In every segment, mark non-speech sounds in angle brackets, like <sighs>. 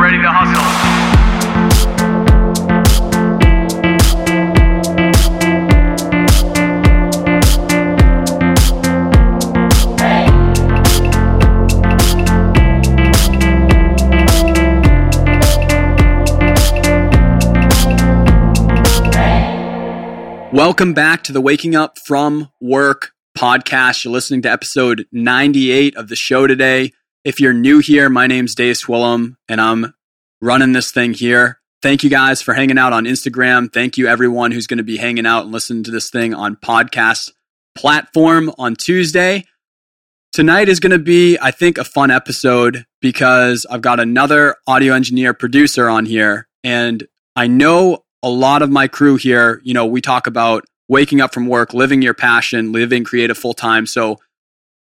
Ready to hustle. Welcome back to the Waking Up from Work podcast. You're listening to episode 98 of the show today. If you're new here, my name's Dave Swillum and I'm running this thing here. Thank you guys for hanging out on Instagram. Thank you everyone who's going to be hanging out and listening to this thing on podcast platform on Tuesday. Tonight is going to be, I think, a fun episode because I've got another audio engineer producer on here and I know a lot of my crew here, you know, we talk about waking up from work, living your passion, living creative full time. So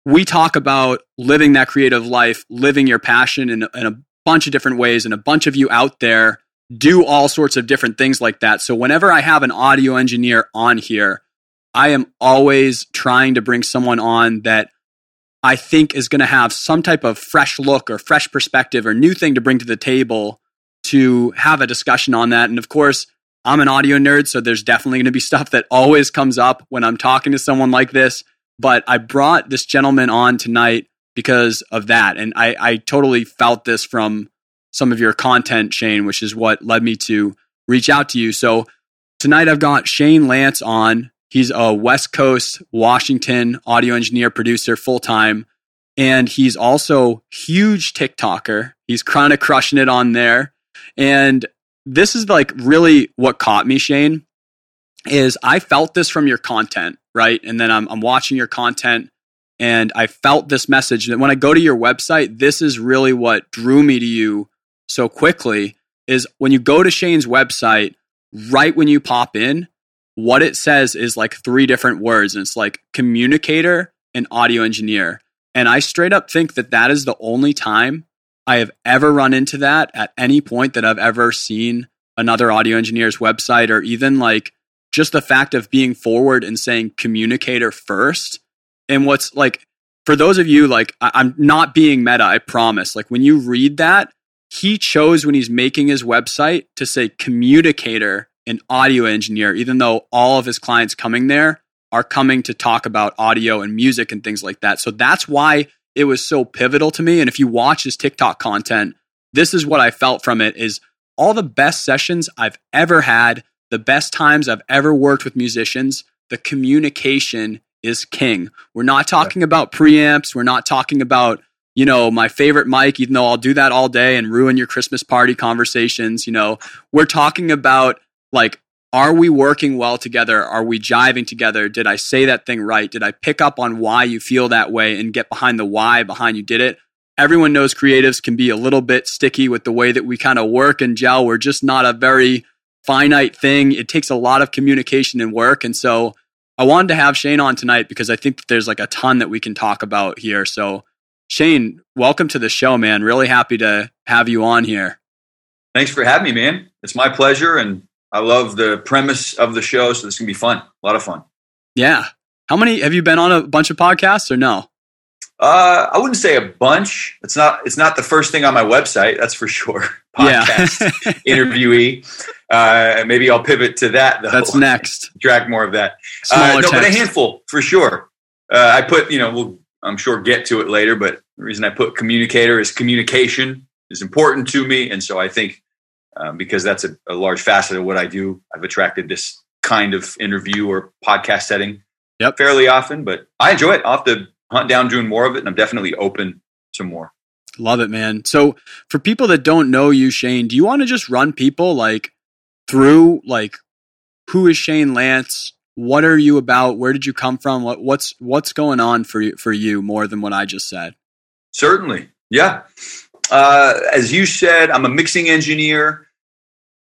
we talk about living that creative life, living your passion in, in a bunch of different ways. And a bunch of you out there do all sorts of different things like that. So whenever I have an audio engineer on here, I am always trying to bring someone on that I think is going to have some type of fresh look or fresh perspective or new thing to bring to the table to have a discussion on that. And of course, I'm an audio nerd, so there's definitely going to be stuff that always comes up when I'm talking to someone like this. But I brought this gentleman on tonight because of that. And I, I totally felt this from some of your content, Shane, which is what led me to reach out to you. So tonight I've got Shane Lance on. He's a West Coast, Washington audio engineer, producer, full time. And he's also huge TikToker. He's kind of crushing it on there. And this is like really what caught me, Shane, is I felt this from your content, right? And then I'm, I'm watching your content and I felt this message that when I go to your website, this is really what drew me to you so quickly is when you go to Shane's website, right when you pop in, what it says is like three different words. And it's like communicator and audio engineer. And I straight up think that that is the only time I have ever run into that at any point that I've ever seen another audio engineer's website or even like just the fact of being forward and saying communicator first. And what's like, for those of you, like, I- I'm not being meta, I promise. Like, when you read that, he chose when he's making his website to say communicator and audio engineer, even though all of his clients coming there are coming to talk about audio and music and things like that. So that's why it was so pivotal to me. And if you watch his TikTok content, this is what I felt from it is all the best sessions I've ever had, the best times I've ever worked with musicians, the communication is king. We're not talking about preamps, we're not talking about you know, my favorite mic, even though I'll do that all day and ruin your Christmas party conversations, you know, we're talking about like, are we working well together? Are we jiving together? Did I say that thing right? Did I pick up on why you feel that way and get behind the why behind you did it? Everyone knows creatives can be a little bit sticky with the way that we kind of work and gel. We're just not a very finite thing. It takes a lot of communication and work. And so I wanted to have Shane on tonight because I think there's like a ton that we can talk about here. So Shane, welcome to the show, man. Really happy to have you on here. Thanks for having me, man. It's my pleasure, and I love the premise of the show, so this can be fun. A lot of fun. Yeah. How many have you been on a bunch of podcasts or no? Uh, I wouldn't say a bunch. It's not. It's not the first thing on my website. That's for sure. <laughs> Yeah. Podcast interviewee. Uh, maybe I'll pivot to that. Though. That's next. <laughs> Track more of that. Uh, no, but a handful for sure. Uh, I put. You know, we'll. I'm sure get to it later, but the reason I put communicator is communication is important to me, and so I think um, because that's a, a large facet of what I do, I've attracted this kind of interview or podcast setting Yep. fairly often. But I enjoy it. I'll have to down doing more of it, and I'm definitely open to more. Love it, man. So for people that don't know you, Shane, do you want to just run people like through like who is Shane Lance? What are you about? Where did you come from? What, what's what's going on for you for you more than what I just said? Certainly. Yeah. Uh, as you said, I'm a mixing engineer.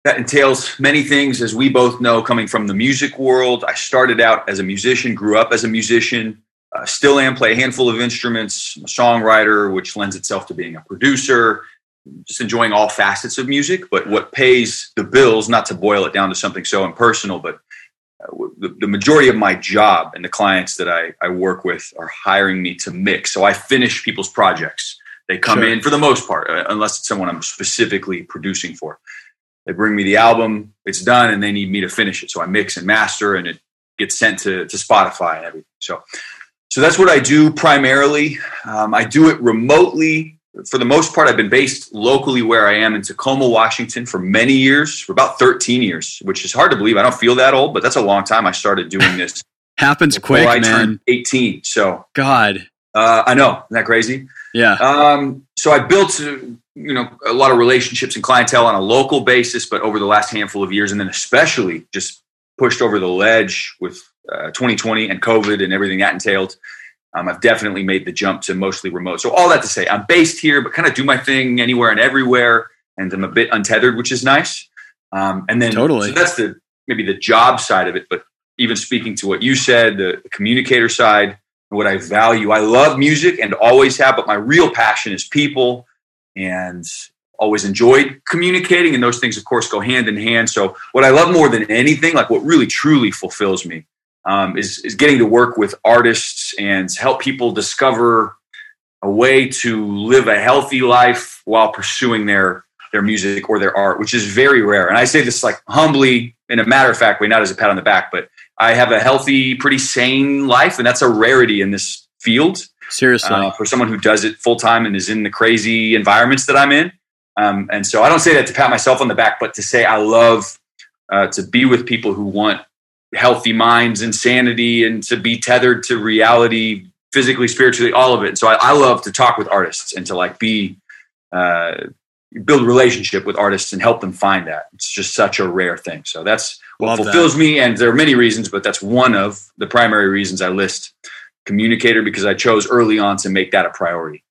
That entails many things, as we both know, coming from the music world. I started out as a musician, grew up as a musician, uh, still am, play a handful of instruments, I'm a songwriter, which lends itself to being a producer, just enjoying all facets of music. But what pays the bills, not to boil it down to something so impersonal, but uh, the, the majority of my job and the clients that I, I work with are hiring me to mix. So I finish people's projects. They come Sure. in for the most part, uh, unless it's someone I'm specifically producing for. They bring me the album, it's done, and they need me to finish it. So I mix and master, and it gets sent to, to Spotify and everything. So, so that's what I do primarily. Um, I do it remotely for the most part. I've been based locally where I am in Tacoma, Washington, for many years, for about 13 years, which is hard to believe. I don't feel that old, but that's a long time. I started doing this <laughs> Happens quick, I man. turned 18. So God. uh, I know, isn't that crazy? Yeah. Um, so I built, you know, a lot of relationships and clientele on a local basis, but over the last handful of years, and then especially just pushed over the ledge with uh, 2020 and COVID and everything that entailed. Um, I've definitely made the jump to mostly remote. So all that to say, I'm based here, but kind of do my thing anywhere and everywhere, and I'm a bit untethered, which is nice. Um, and then Totally. so that's the maybe the job side of it, but even speaking to what you said, the, the communicator side, what I value. I love music and always have, but my real passion is people and always enjoyed communicating. And those things, of course, go hand in hand. So, what I love more than anything, like what really truly fulfills me, um, is, is getting to work with artists and help people discover a way to live a healthy life while pursuing their their music or their art, which is very rare. And I say this like humbly in a matter of fact way, not as a pat on the back, but I have a healthy, pretty sane life, and that's a rarity in this field Seriously. uh, for someone who does it full time and is in the crazy environments that I'm in. Um, and so I don't say that to pat myself on the back, but to say I love uh, to be with people who want healthy minds and sanity and to be tethered to reality, physically, spiritually, all of it. So I, I love to talk with artists and to like be, uh, build relationship with artists and help them find that. It's just such a rare thing. So that's what Love that. fulfills me. And there are many reasons, but that's one of the primary reasons I list communicator because I chose early on to make that a priority.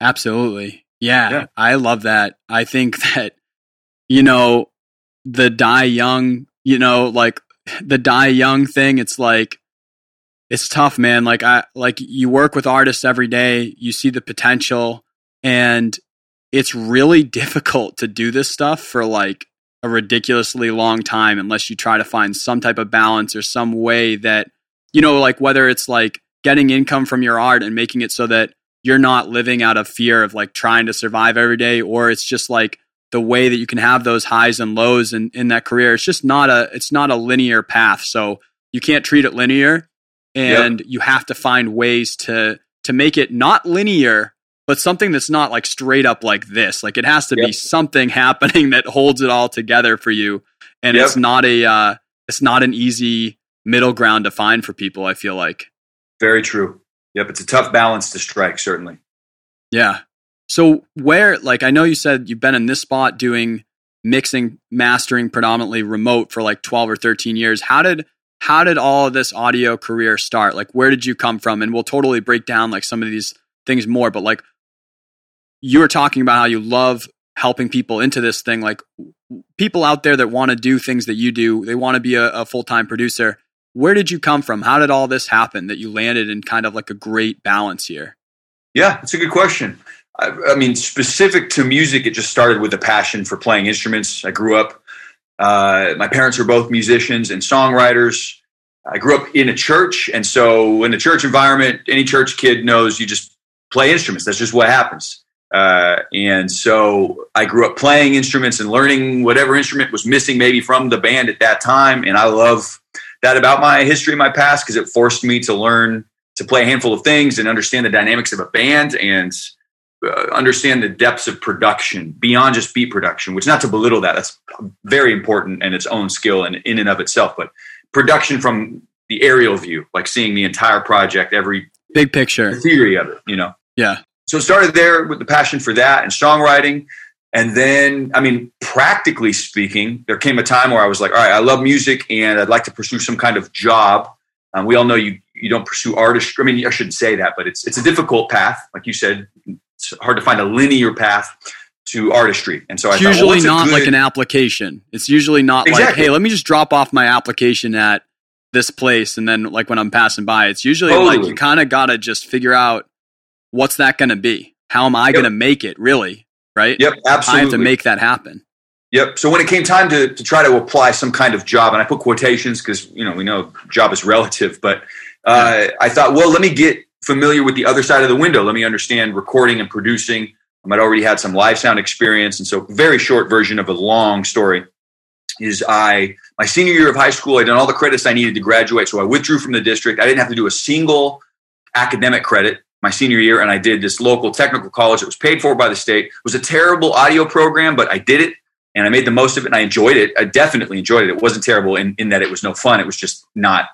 Absolutely. Yeah, Yeah. I love that. I think <laughs> that, you know, the die young, you know, like the die young thing, it's like, it's tough, man. Like, I, like you work with artists every day, you see the potential, and it's really <laughs> difficult to do this stuff for like a ridiculously long time unless you try to find some type of balance or some way that, you know, like whether it's like getting income from your art and making it so that you're not living out of fear of like trying to survive every day or it's just like the way that you can have those highs and lows in, in that career it's just not a it's not a linear path so you can't treat it linear and you have to find ways to to make it not linear but something that's not like straight up like this like it has to be something <laughs> happening that holds it all together for you and Yep. it's not a uh it's not an easy middle ground to find for people i feel like Very true. Yep, it's a tough balance to strike, certainly. Yeah. So where like I know you said you've been in this spot doing mixing, mastering predominantly remote for like 12 or 13 years. How did how did all of this audio career start? Like where did you come from? And we'll totally break down like some of these things more, but like you were talking about how you love helping people into this thing like people out there that want to do things that you do, they want to be a, a full-time producer. Where did you come from? How did all this happen that you landed in kind of like a great balance here? Yeah, it's a good question. I, I mean, specific to music, it just started with a passion for playing instruments. I grew up, uh, my parents were both musicians and songwriters. I grew up in a church. And so, in the church environment, any church kid knows you just play instruments. That's just what happens. Uh, and so, I grew up playing instruments and learning whatever instrument was missing, maybe from the band at that time. And I love that about my history, my past, because it forced me to learn to play a handful of things and understand the dynamics of a band and uh, understand the depths of production beyond just beat production which not to belittle that that's very important and its own skill and in and of itself but production from the aerial view like seeing the entire project every Big picture. theory of it you know Yeah. so it started there with the passion for that and songwriting and then i mean practically speaking there came a time where i was like all right i love music and i'd like to pursue some kind of job um, we all know you you don't pursue artistry i mean i shouldn't say that but it's it's a difficult path like you said hard to find a linear path to artistry and so It's i thought, well, usually not good- like an application. It's usually not like, hey, let me just drop off my application at this place. And then, like, when I'm passing by, it's usually like you kind of got to just figure out what's that going to be? How am I Yep. going to make it, really? Right? yep absolutely I have to make that happen. Yep. So when it came time to, to try to apply some kind of job, and I put quotations because you know we know job is <laughs> relative, but uh, I thought, well, let me get familiar with the other side of the window. Let me understand recording and producing. Um, I'd already had some live sound experience. And so, very short version of a long story is I, my senior year of high school, I'd done all the credits I needed to graduate. So I withdrew from the district. I didn't have to do a single academic credit my senior year. And I did this local technical college that was paid for by the state. It was a terrible audio program, but I did it and I made the most of it and I enjoyed it. I definitely enjoyed it. It wasn't terrible in, in that it was no fun. It was just not,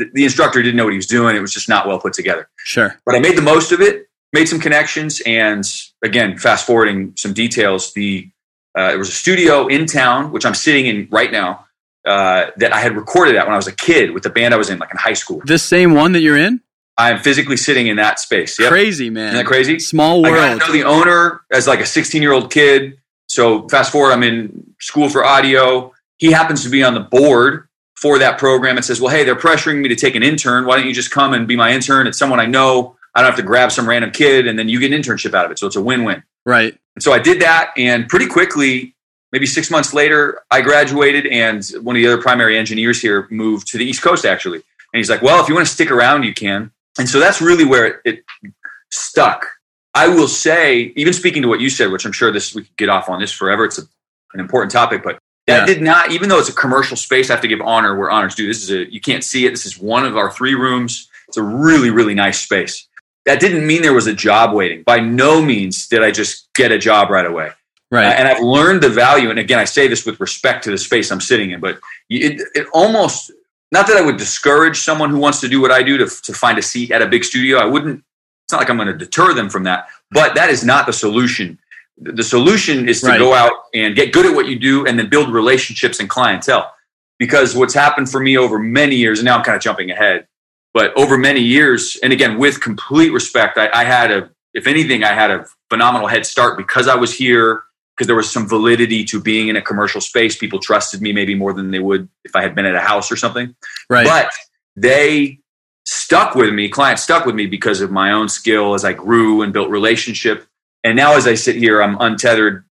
the, the instructor didn't know what he was doing. It was just not well put together. Sure. But I made the most of it, made some connections. And again, fast forwarding some details, the, uh, there was a studio in town, which I'm sitting in right now, uh, that I had recorded at when I was a kid with the band I was in, like in high school. This same one that you're in? I'm physically sitting in that space. Yep. Crazy, man. Isn't that crazy? Small I world. to know the owner as like a 16 year old kid. So fast forward, I'm in school for audio. He happens to be on the board for that program and says, "Well, hey, they're pressuring me to take an intern. Why don't you just come and be my intern? It's someone I know. I don't have to grab some random kid, and then you get an internship out of it. So it's a win-win." right. And so I did that, and pretty quickly, maybe six months later, I graduated, and one of the other primary engineers here moved to the East Coast actually. And he's like, "Well, if you want to stick around, you can." And so that's really where it, it stuck. I will say, even speaking to what you said, which I'm sure this we could get off on this forever. It's a, an important topic, but that Yeah. did not. Even though it's a commercial space, I have to give honor where honors due. This is a you can't see it. This is one of our three rooms. It's a really really nice space. That didn't mean there was a job waiting. By no means did I just get a job right away. Right. Uh, and I've learned the value. And again, I say this with respect to the space I'm sitting in, but it, it almost, not that I would discourage someone who wants to do what I do to, to find a seat at a big studio. I wouldn't, it's not like I'm going to deter them from that, but that is not the solution. The solution is to Right. go out and get good at what you do and then build relationships and clientele. Because what's happened for me over many years, and now I'm kind of jumping ahead, but over many years, and again, with complete respect, I, I had a, if anything, I had a phenomenal head start because I was here, because there was some validity to being in a commercial space. People trusted me maybe more than they would if I had been at a house or something. right. But they stuck with me, clients stuck with me because of my own skill as I grew and built relationship. And now as I sit here, I'm untethered.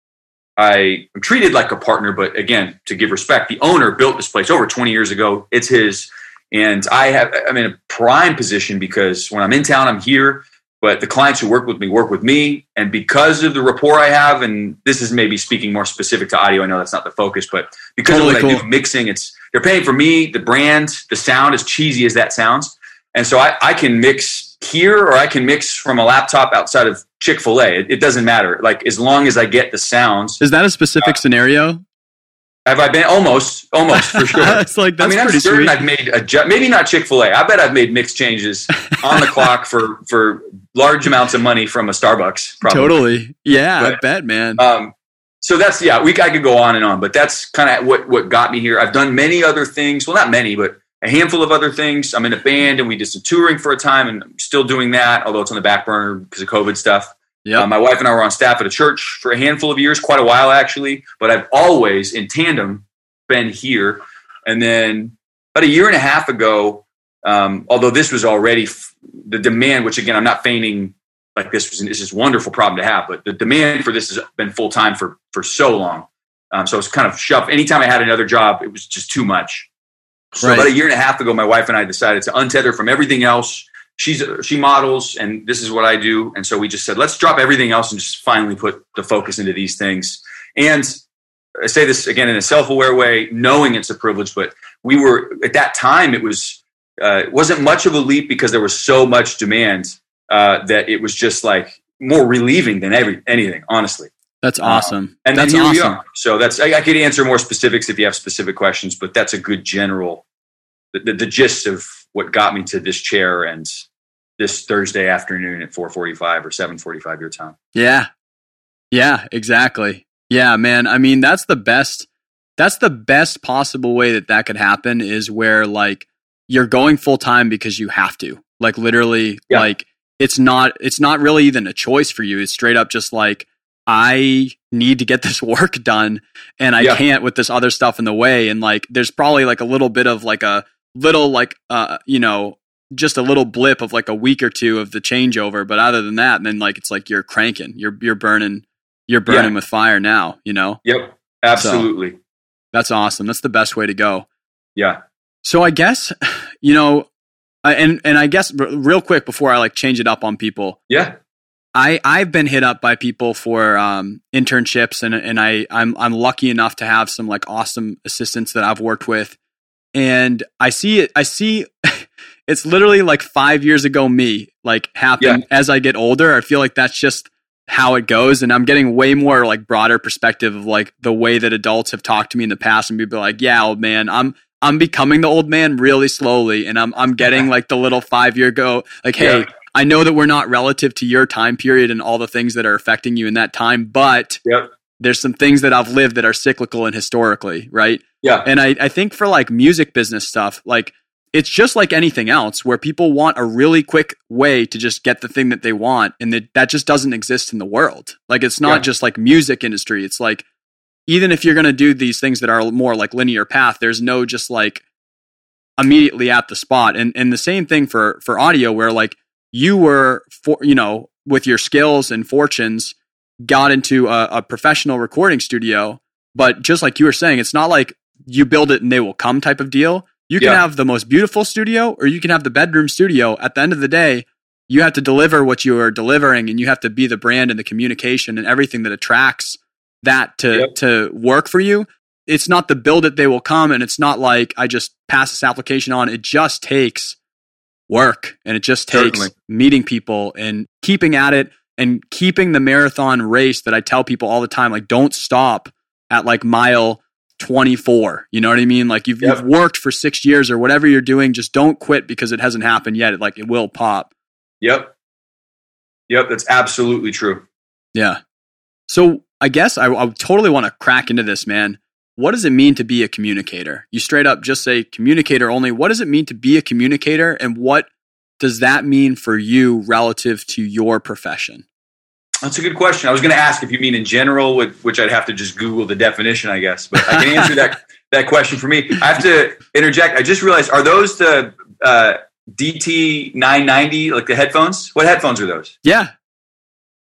I am treated like a partner, but again, to give respect, the owner built this place over 20 years ago. It's his. And I have, I'm in a prime position because when I'm in town, I'm here. But the clients who work with me work with me. And because of the rapport I have, and this is maybe speaking more specific to audio, I know that's not the focus, but because Totally of what I do mixing, it's they're paying for me, the brand, the sound, as cheesy as that sounds. And so I, I can mix here or I can mix from a laptop outside of Chick fil A. It, it doesn't matter. Like as long as I get the sounds. Is that a specific scenario? Have I been almost, almost for sure. <laughs> it's like that's I mean, I'm pretty certain sweet. I've made a maybe not Chick Fil A. I bet I've made mixed changes on the <laughs> clock for for large amounts of money from a Starbucks. Probably. Totally. Yeah, I But- bet, man. Um, so that's yeah, we I could go on and on, but that's kind of what what got me here. I've done many other things. Well, not many, but a handful of other things. I'm in a band, and we did some touring for a time, and I'm still doing that, although it's on the back burner because of COVID stuff. Yep. Uh, my wife and I were on staff at a church for a handful of years, quite a while actually. But I've always, in tandem, been here. And then about a year and a half ago, um, although this was already f- the demand, which again I'm not feigning like this was this is wonderful problem to have, but the demand for this has been full time for for so long. Um, so it's kind of shoved. Anytime I had another job, it was just too much. So Right. about a year and a half ago, my wife and I decided to untether from everything else. She's she models, and this is what I do. And so we just said, let's drop everything else and just finally put the focus into these things. And I say this again in a self-aware way, knowing it's a privilege, but we were at that time. It was uh, it wasn't much of a leap because there was so much demand uh, that it was just like more relieving than every anything, honestly. That's uh, awesome. And that's then here awesome. we are. So that's I, I could answer more specifics if you have specific questions, but that's a good general the, the, the gist of what got me to this chair and this Thursday afternoon at 4:45 or 7:45 your time. Yeah. Yeah, exactly. Yeah, man. I mean, that's the best that's the best possible way that that could happen is where like you're going full time because you have to. Like literally Yeah. like it's not it's not really even a choice for you. It's straight up just like I need to get <laughs> this work done and I Yeah. can't with this other stuff in the way and like there's probably like a little bit of like a little like uh you know just a little blip of like a week or two of the changeover but other than that then like it's like you're cranking you're you're burning you're Yeah. burning with fire now you know Yep, absolutely. that's awesome that's the best way to go Yeah. so i guess <sighs> you know Uh, and and I guess r- real quick before I like change it up on people, Yeah. I I've been hit up by people for um, internships, and and I I'm I'm lucky enough to have some like awesome assistants that I've worked with, and I see it. I see <laughs> it's literally like five years ago me like happen as I get older. I feel like that's just how it goes, and I'm getting way more like broader perspective of like the way that adults have talked to me in the past, and people are like, yeah, old man, I'm I'm becoming the old man really slowly, and I'm I'm getting like the little five year go like, hey. Yeah. I know that we're not relative to your time period and all the things that are affecting you in that time, but Yep. there's some things that I've lived that are cyclical and historically, right? Yeah. And I, I think for like music business stuff, like it's just like anything else where people want a really quick way to just get the thing that they want. And that, that just doesn't exist in the world. Like it's not Yeah. just like music industry. It's like, even if you're going to do these things that are more like linear path, there's no just like immediately at the spot. And, and the same thing for, for audio where like you were for, you know, with your skills and fortunes got into a, a professional recording studio. But just like you were saying, it's not like you build it and they will come type of deal. You can Yeah. have the most beautiful studio or you can have the bedroom studio. At the end of the day, you have to deliver what you are delivering and you have to be the brand and the communication and everything that attracts that to Yep. to work for you. It's not the build it they will come and it's not like I just pass this application on. It just takes work and it just takes Certainly. meeting people and keeping at it and keeping the marathon race that I tell people all the time like don't stop at like mile 24 you know what i mean like you've, Yep. you've worked for 6 years or whatever you're doing just don't quit because it hasn't happened yet it, like it will pop Yep. Yep. That's absolutely true. yeah so i guess i, I totally want to crack into this man what does it mean to be a communicator you straight up just say communicator only what does it mean to be a communicator and what does that mean for you relative to your profession That's a good question. I was going to ask if you mean in general, which, I'd have to just Google the definition, I guess. But I can answer that <laughs> that question for me. I have to interject. I just realized: are those the uh, DT nine ninety, like the headphones? What headphones are those? yeah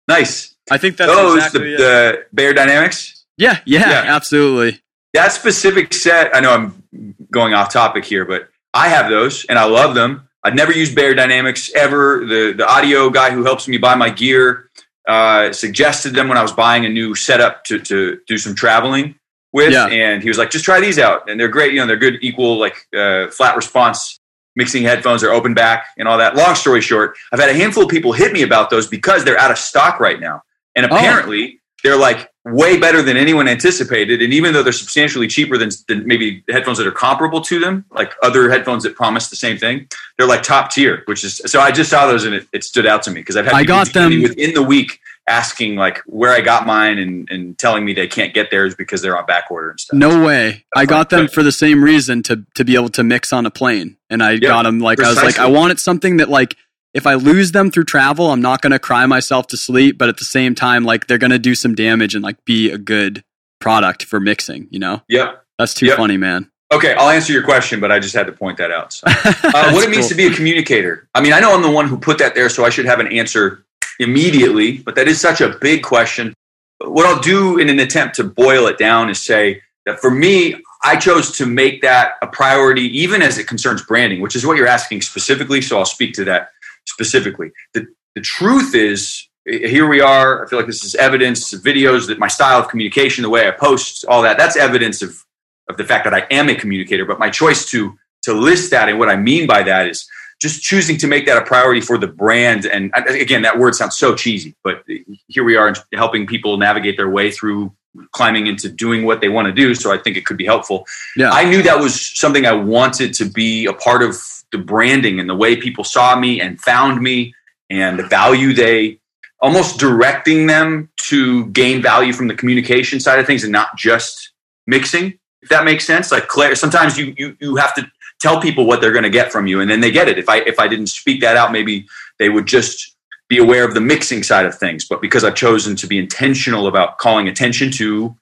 Nice. i think that's those exactly the, the Beyerdynamics. yeah, yeah Yeah. absolutely That specific set. I know I'm going off topic here, but I have those and I love them. I've never used Beyerdynamics ever. The the audio guy who helps me buy my gear uh, suggested them when I was buying a new setup to to do some traveling with, Yeah. and he was like, "Just try these out, and they're great. You know, they're good, equal like uh, flat response." Mixing headphones, they're open back and all that. Long story short, I've had a handful of people hit me about those because they're out of stock right now. And Oh. apparently, they're like way better than anyone anticipated. And even though they're substantially cheaper than, than maybe headphones that are comparable to them, like other headphones that promise the same thing, they're like top tier. Which is so. I just saw those and it, it stood out to me because I've had I people got them- within the week asking like where I got mine and, and telling me they can't get theirs because they're on back order and stuff. No way. I got them for the same reason to to be able to mix on a plane. And I got them like I was like I wanted something that like if I lose them through travel, I'm not going to cry myself to sleep, but at the same time like they're going to do some damage and like be a good product for mixing, you know? Yep. That's too Yep. funny, man. Okay, I'll answer your question, but I just had to point that out. So. <laughs> Uh, what it means to be a communicator. I mean, I know I'm the one who put that there, so I should have an answer immediately, but that is such a big question. What I'll do in an attempt to boil it down is say that for me, I chose to make that a priority, even as it concerns branding, which is what you're asking specifically. So I'll speak to that specifically. The, the truth is, here we are. I feel like this is evidence, videos that my style of communication, the way I post, all that, that's evidence of, of the fact that I am a communicator. But my choice to to list that and what I mean by that is just choosing to make that a priority for the brand. And again, that word sounds so cheesy, but here we are helping people navigate their way through climbing into doing what they want to do. So I think it could be helpful. Yeah. I knew that was something I wanted to be a part of the branding and the way people saw me and found me and the value they almost directing them to gain value from the communication side of things and not just mixing if that makes sense. Like claire sometimes you you, you have to tell people what they're going to get from you and then they get it. If i if i didn't speak that out maybe they would just be aware of the mixing side of things. But because i've chosen to be intentional about calling attention to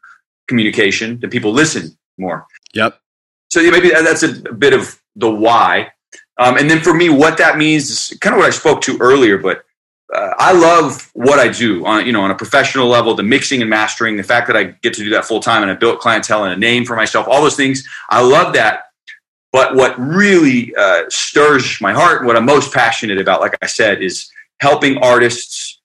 communication then people listen more. Yep. so yeah, maybe that's a bit of the why um, and then for me what that means is kind of what i spoke to earlier but uh, I love what I do on you know on a professional level, the mixing and mastering, the fact that I get to do that full time and I built clientele and a name for myself, all those things. I love that. But what really uh, stirs my heart, and what I'm most passionate about, like I said, is helping artists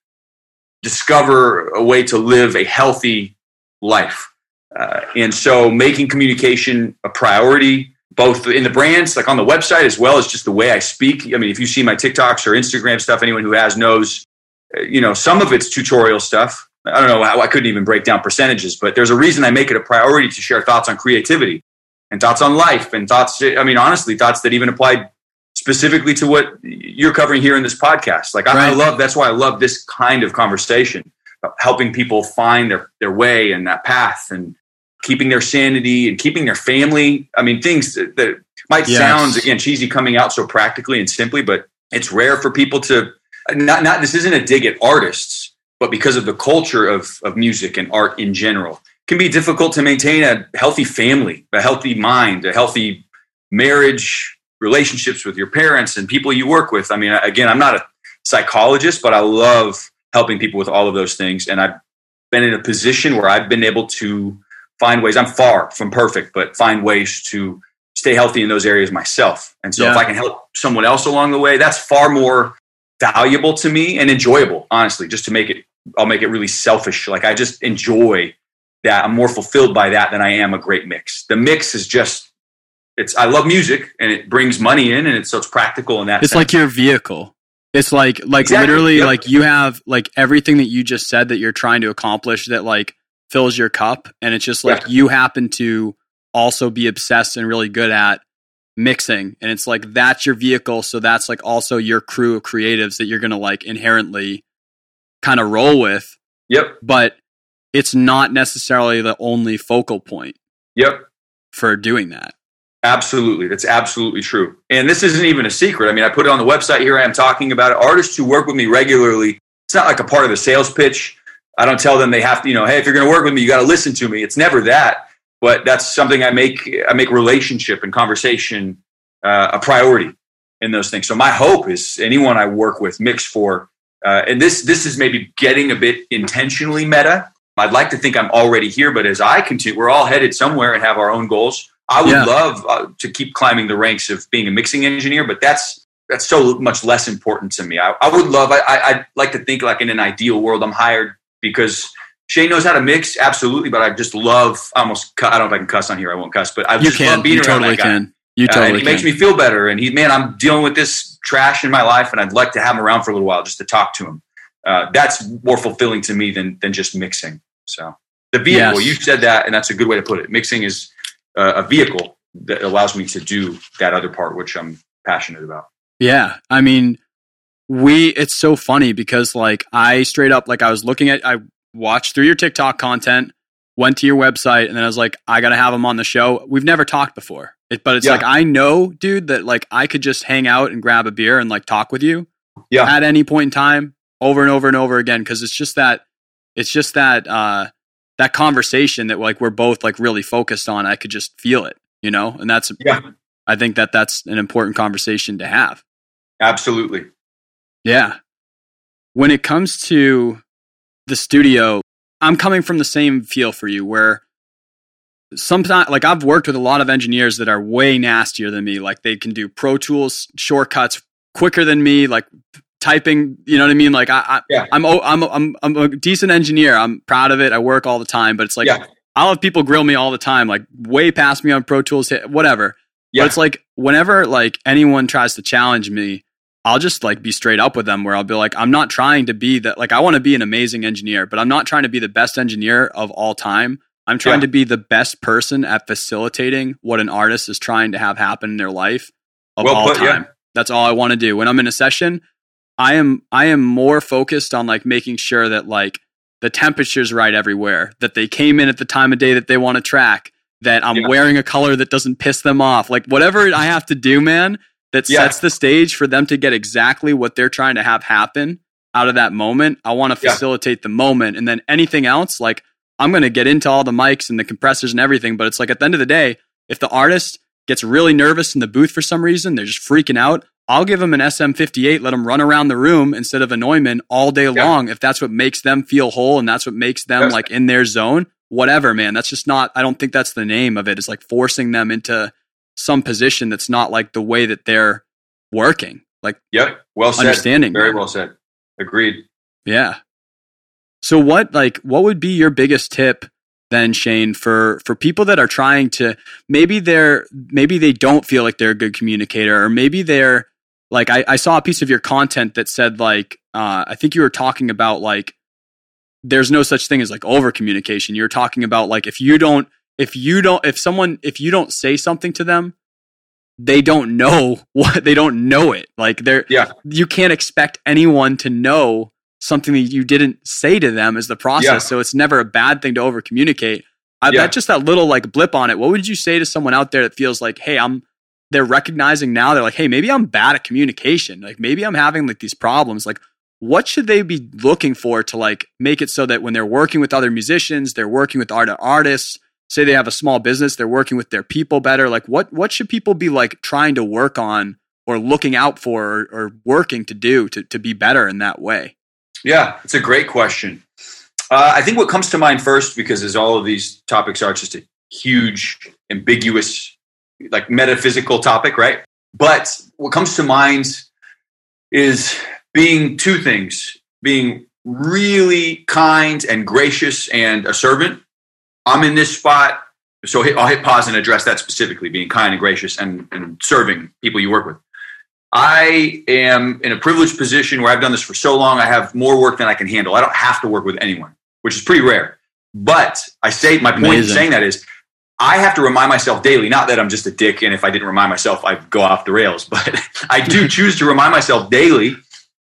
discover a way to live a healthy life. Uh, and so making communication a priority, both in the brands, like on the website, as well as just the way I speak. I mean, if you see my TikToks or Instagram stuff, anyone who has knows, uh, you know, some of it's tutorial stuff. I don't know how I couldn't even break down percentages, but there's a reason I make it a priority to share thoughts on creativity and thoughts on life and thoughts, I mean, honestly, thoughts that even apply specifically to what you're covering here in this podcast. Like, I, I love, that's why I love this kind of conversation, helping people find their, their way and that path and keeping their sanity and keeping their family. I mean, things that, that might yes. sound, again, cheesy coming out so practically and simply, but it's rare for people to, not, not, this isn't a dig at artists, but because of the culture of, of music and art in general can be difficult to maintain a healthy family, a healthy mind, a healthy marriage, relationships with your parents and people you work with. I mean, again, I'm not a psychologist, but I love helping people with all of those things. And I've been in a position where I've been able to find ways. I'm far from perfect, but find ways to stay healthy in those areas myself. And so yeah. if I can help someone else along the way, that's far more valuable to me and enjoyable, honestly, just to make it, I'll make it really selfish. Like I just enjoy that. I'm more fulfilled by that than I am a great mix. The mix is just it's I love music and it brings money in and it's so it's practical in that. It's sense. like your vehicle. It's like like exactly. literally yep. like you have like everything that you just said that you're trying to accomplish that like fills your cup and it's just like yeah. you happen to also be obsessed and really good at mixing and it's like that's your vehicle so that's like also your crew of creatives that you're going to like inherently kind of roll with. Yep. But it's not necessarily the only focal point. Yep. For doing that. Absolutely. That's absolutely true. And this isn't even a secret. I mean, I put it on the website here. I am talking about it. Artists who work with me regularly, it's not like a part of the sales pitch. I don't tell them they have to, you know, hey, if you're going to work with me, you got to listen to me. It's never that. But that's something I make, I make relationship and conversation uh, a priority in those things. So my hope is anyone I work with mix for, uh, and this, this is maybe getting a bit intentionally meta. I'd like to think I'm already here, but as I continue, we're all headed somewhere and have our own goals. I would yeah. love uh, to keep climbing the ranks of being a mixing engineer, but that's that's so much less important to me. I, I would love. I, I would like to think like in an ideal world, I'm hired because Shane knows how to mix, absolutely. But I just love almost. I don't know if I can cuss on here. I won't cuss, but I you just can. love being you around totally that guy. Can. You totally uh, and he can. It makes me feel better. And he, man, I'm dealing with this trash in my life, and I'd like to have him around for a little while just to talk to him. Uh, that's more fulfilling to me than than just mixing. So the vehicle, yes. you said that, and that's a good way to put it. Mixing is uh, a vehicle that allows me to do that other part, which I'm passionate about. Yeah. I mean, we, it's so funny because like I straight up, like I was looking at, I watched through your TikTok content, went to your website, and then I was like, I got to have him on the show. We've never talked before. It, but it's yeah. like, I know, dude, that like I could just hang out and grab a beer and like talk with you yeah. at any point in time over and over and over again. Cause it's just that, it's just that, uh, that conversation that like we're both like really focused on. I could just feel it you know, and that's, yeah. I think that that's an important conversation to have. Absolutely. Yeah. When it comes to the studio, I'm coming from the same feel for you where sometimes like I've worked with a lot of engineers that are way nastier than me. Like they can do Pro Tools shortcuts quicker than me, like typing, you know what I mean? Like I, I yeah. I'm, I'm, I'm, I'm a decent engineer. I'm proud of it. I work all the time, but it's like, yeah. I'll have people grill me all the time, like way past me on Pro Tools, whatever. Yeah. But it's like whenever like anyone tries to challenge me, I'll just like be straight up with them where I'll be like, I'm not trying to be that, like, I want to be an amazing engineer, but I'm not trying to be the best engineer of all time. I'm trying yeah. to be the best person at facilitating what an artist is trying to have happen in their life of well all put, time. Yeah. That's all I want to do. When I'm in a session, I am I am more focused on like making sure that like the temperature's right everywhere, that they came in at the time of day that they want to track, that I'm yeah. wearing a color that doesn't piss them off. Like whatever I have to do, man, that yeah. sets the stage for them to get exactly what they're trying to have happen out of that moment. I want to facilitate yeah. the moment. And then anything else, like I'm going to get into all the mics and the compressors and everything. But it's like at the end of the day, if the artist gets really nervous in the booth for some reason, they're just freaking out. I'll give them an SM58, let them run around the room instead of a Neumann all day yeah. long. If that's what makes them feel whole and that's what makes them yes. like in their zone, whatever, man. That's just not, I don't think that's the name of it. It's like forcing them into some position that's not like the way that they're working. Like, yep, well said. Understanding. Very well said. Agreed. Yeah. So what like what would be your biggest tip then Shane for for people that are trying to maybe they're maybe they don't feel like they're a good communicator or maybe they're like I, I saw a piece of your content that said like uh, I think you were talking about like there's no such thing as like over communication. You're talking about like if you don't if you don't if someone if you don't say something to them they don't know <laughs> what they don't know it like they're Yeah. you can't expect anyone to know something that you didn't say to them as the process Yeah. so it's never a bad thing to over communicate I Yeah. bet just that little like blip on it what would you say to someone out there that feels like hey i'm they're recognizing now they're like hey maybe i'm bad at communication like maybe i'm having like these problems like what should they be looking for to like make it so that when they're working with other musicians they're working with art artists say they have a small business they're working with their people better like what what should people be like trying to work on or looking out for or, or working to do to, to be better in that way Yeah, it's a great question. Uh, I think what comes to mind first, because as all of these topics are, just a huge, ambiguous, like metaphysical topic, right? But what comes to mind is being two things being really kind and gracious and a servant. I'm in this spot, so hit, I'll hit pause and address that specifically being kind and gracious and, and serving people you work with. I am in a privileged position where I've done this for so long, I have more work than I can handle. I don't have to work with anyone, which is pretty rare. But I say my point in saying that is I have to remind myself daily, not that I'm just a dick, and if I didn't remind myself, I'd go off the rails, <laughs> but I do <laughs> choose to remind myself daily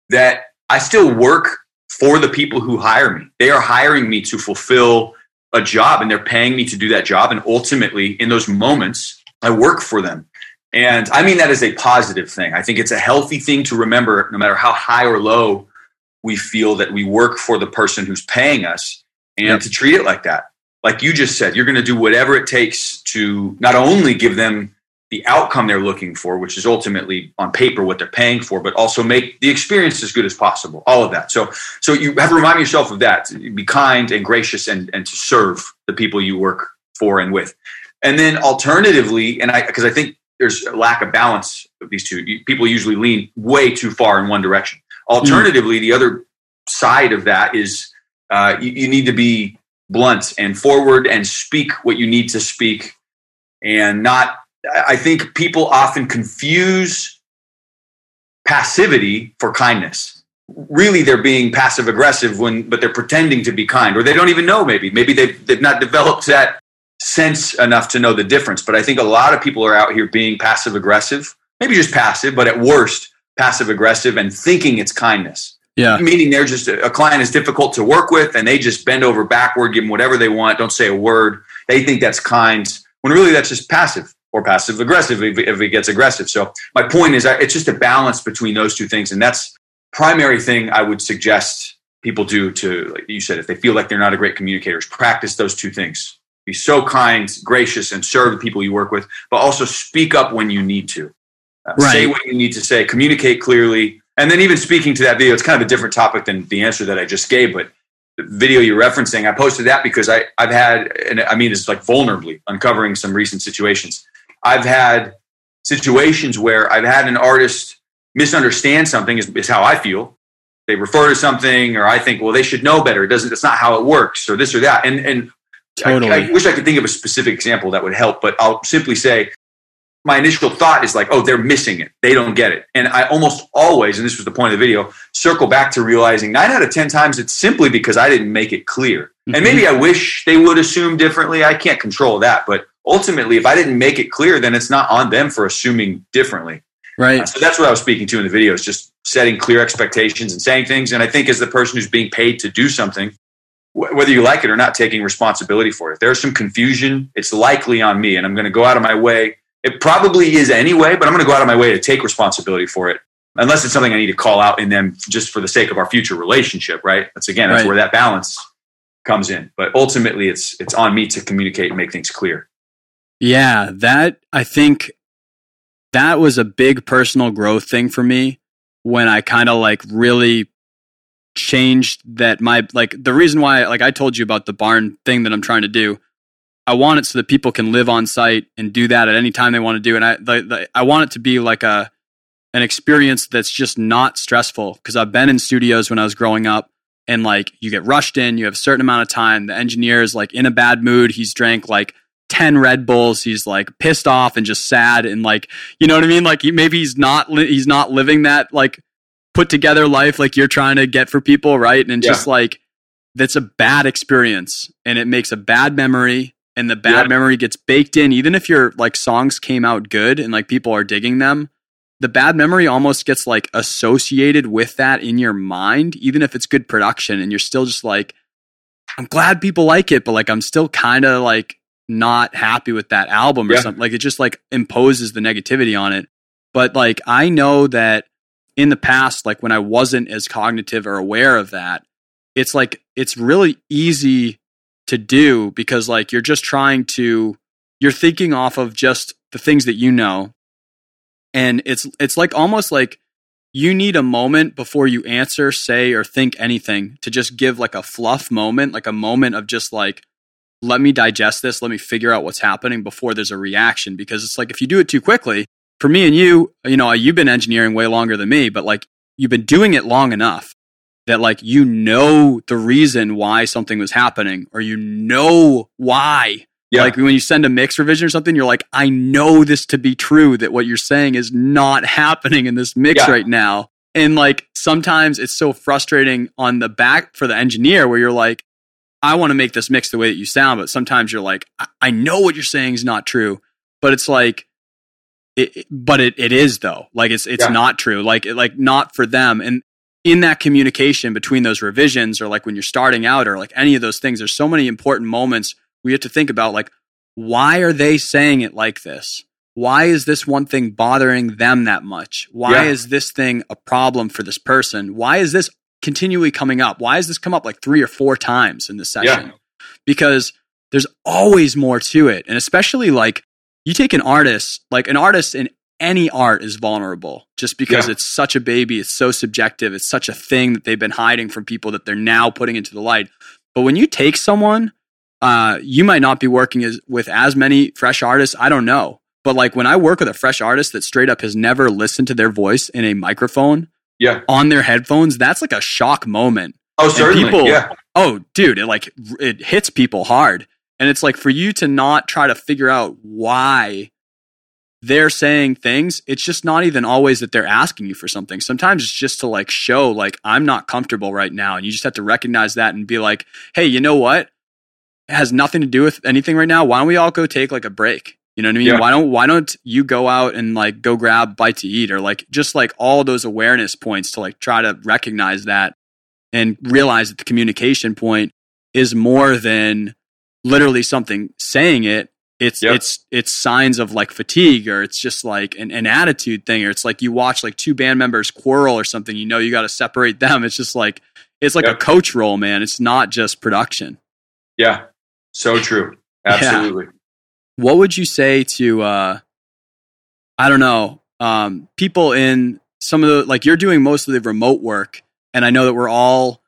that I still work for the people who hire me. They are hiring me to fulfill a job and they're paying me to do that job. And ultimately, in those moments, I work for them. And I mean that as a positive thing. I think it's a healthy thing to remember, no matter how high or low we feel that we work for the person who's paying us and Yep. to treat it like that. Like you just said, you're going to do whatever it takes to not only give them the outcome they're looking for, which is ultimately on paper what they're paying for, but also make the experience as good as possible. All of that. So, so you have to remind yourself of that. Be kind and gracious, and and to serve the people you work for and with. And then alternatively, and I because I think there's a lack of balance of these two. People usually lean way too far in one direction. Alternatively, the other side of that is uh, you, you need to be blunt and forward and speak what you need to speak, and not. I think people often confuse passivity for kindness. Really, they're being passive aggressive when, but they're pretending to be kind, or they don't even know. Maybe, maybe they've they've not developed that sense enough to know the difference. But I think a lot of people are out here being passive aggressive, maybe just passive, but at worst, passive aggressive and thinking it's kindness. yeah Meaning they're just a client is difficult to work with and they just bend over backward, give them whatever they want, don't say a word. They think that's kind when really that's just passive or passive aggressive if, if it gets aggressive. So my point is that it's just a balance between those two things. And that's primary thing I would suggest people do to, like you said, if they feel like they're not a great communicator, is practice those two things. Be so kind, gracious, and serve the people you work with, but also speak up when you need to. Uh, Say what you need to say, communicate clearly. And then even speaking to that video, it's kind of a different topic than the answer that I just gave, but the video you're referencing, I posted that because I, I've had, and I mean, it's like vulnerably uncovering some recent situations. I've had situations where I've had an artist misunderstand something is, is how I feel. They refer to something, or I think, well, they should know better. It doesn't. That's not how it works, or this or that. And and I- I, wish I could think of a specific example that would help, but I'll simply say my initial thought is like, oh, they're missing it. They don't get it. And I almost always, and this was the point of the video, circle back to realizing nine out of 10 times it's simply because I didn't make it clear. Mhm. And maybe I wish they would assume differently. I can't control that. But ultimately, if I didn't make it clear, then it's not on them for assuming differently. right So that's what I was speaking to in the video is just setting clear expectations and saying things. And I think as the person who's being paid to do something, whether you like it or not, taking responsibility for it. If there's some confusion, it's likely on me, and I'm going to go out of my way. It probably is anyway, but I'm going to go out of my way to take responsibility for it, unless it's something I need to call out in them just for the sake of our future relationship. Right? That's again, that's Right. where that balance comes in. But ultimately, it's it's on me to communicate and make things clear. Yeah, that I think that was a big personal growth thing for me when I kind of like really changed that my like the reason why like I told you about the barn thing that I'm trying to do. I want it so that people can live on site and do that at any time they want to do. And I, the, the, I want it to be like a, an experience that's just not stressful because I've been in studios when I was growing up and like you get rushed in, you have a certain amount of time. The engineer is like in a bad mood. He's drank like 10 Red Bulls. He's like pissed off and just sad. And like, you know what I mean? Like he, maybe he's not, li- he's not living that like put together life like you're trying to get for people. Right. And Yeah. just like, that's a bad experience and it makes a bad memory and the bad Yeah. memory gets baked in even if your like songs came out good and like people are digging them the bad memory almost gets like associated with that in your mind even if it's good production and you're still just like i'm glad people like it but like i'm still kind of like not happy with that album or Yeah. something like it just like imposes the negativity on it but like i know that in the past like when i wasn't as cognitive or aware of that it's like it's really easy to do because like you're just trying to you're thinking off of just the things that you know. And it's it's like almost like you need a moment before you answer say or think anything to just give like a fluff moment like a moment of just like let me digest this let me figure out what's happening before there's a reaction. Because it's like if you do it too quickly for me and you you know you've been engineering way longer than me but like you've been doing it long enough that like you know the reason why something was happening or you know why Yeah. like when you send a mix revision or something you're like i know this to be true that what you're saying is not <laughs> happening in this mix Yeah. right now and like sometimes it's so frustrating on the back for the engineer where you're like i want to make this mix the way that you sound but sometimes you're like i, I know what you're saying is not true but it's like it, but it, it is though like it's it's Yeah. not true like it, like not for them and in that communication between those revisions or like when you're starting out or like any of those things there's so many important moments we have to think about like why are they saying it like this? Why is this one thing bothering them that much? Why Yeah. is this thing a problem for this person? Why is this continually coming up? Why has this come up like three or four times in this session? Yeah. because there's always more to it. And especially like you take an artist like an artist in any art is vulnerable just because Yeah. it's such a baby it's so subjective it's such a thing that they've been hiding from people that they're now putting into the light but when you take someone uh, you might not be working as, with as many fresh artists i don't know but like when i work with a fresh artist that straight up has never listened to their voice in a microphone Yeah. on their headphones that's like a shock moment Oh, certainly. people- yeah. oh dude it like it hits people hard and it's like for you to not try to figure out why they're saying things it's just not even always that they're asking you for something. Sometimes it's just to like show like i'm not comfortable right now and you just have to recognize that and be like hey you know what? It has nothing to do with anything right now. Why don't we all go take like a break? You know what i mean? Yeah. why don't why don't you go out and like go grab a bite to eat or like just like all those awareness points to like try to recognize that and realize that the communication point is more than literally something saying it it's Yep. it's it's signs of like fatigue or it's just like an, an attitude thing or it's like you watch like two band members quarrel or something you know you got to separate them it's just like it's like a coach role man it's not just production Yeah. So true. <laughs> Yeah. Absolutely. what would you say to uh i don't know um people in some of the like you're doing most of the remote work and i know that we're all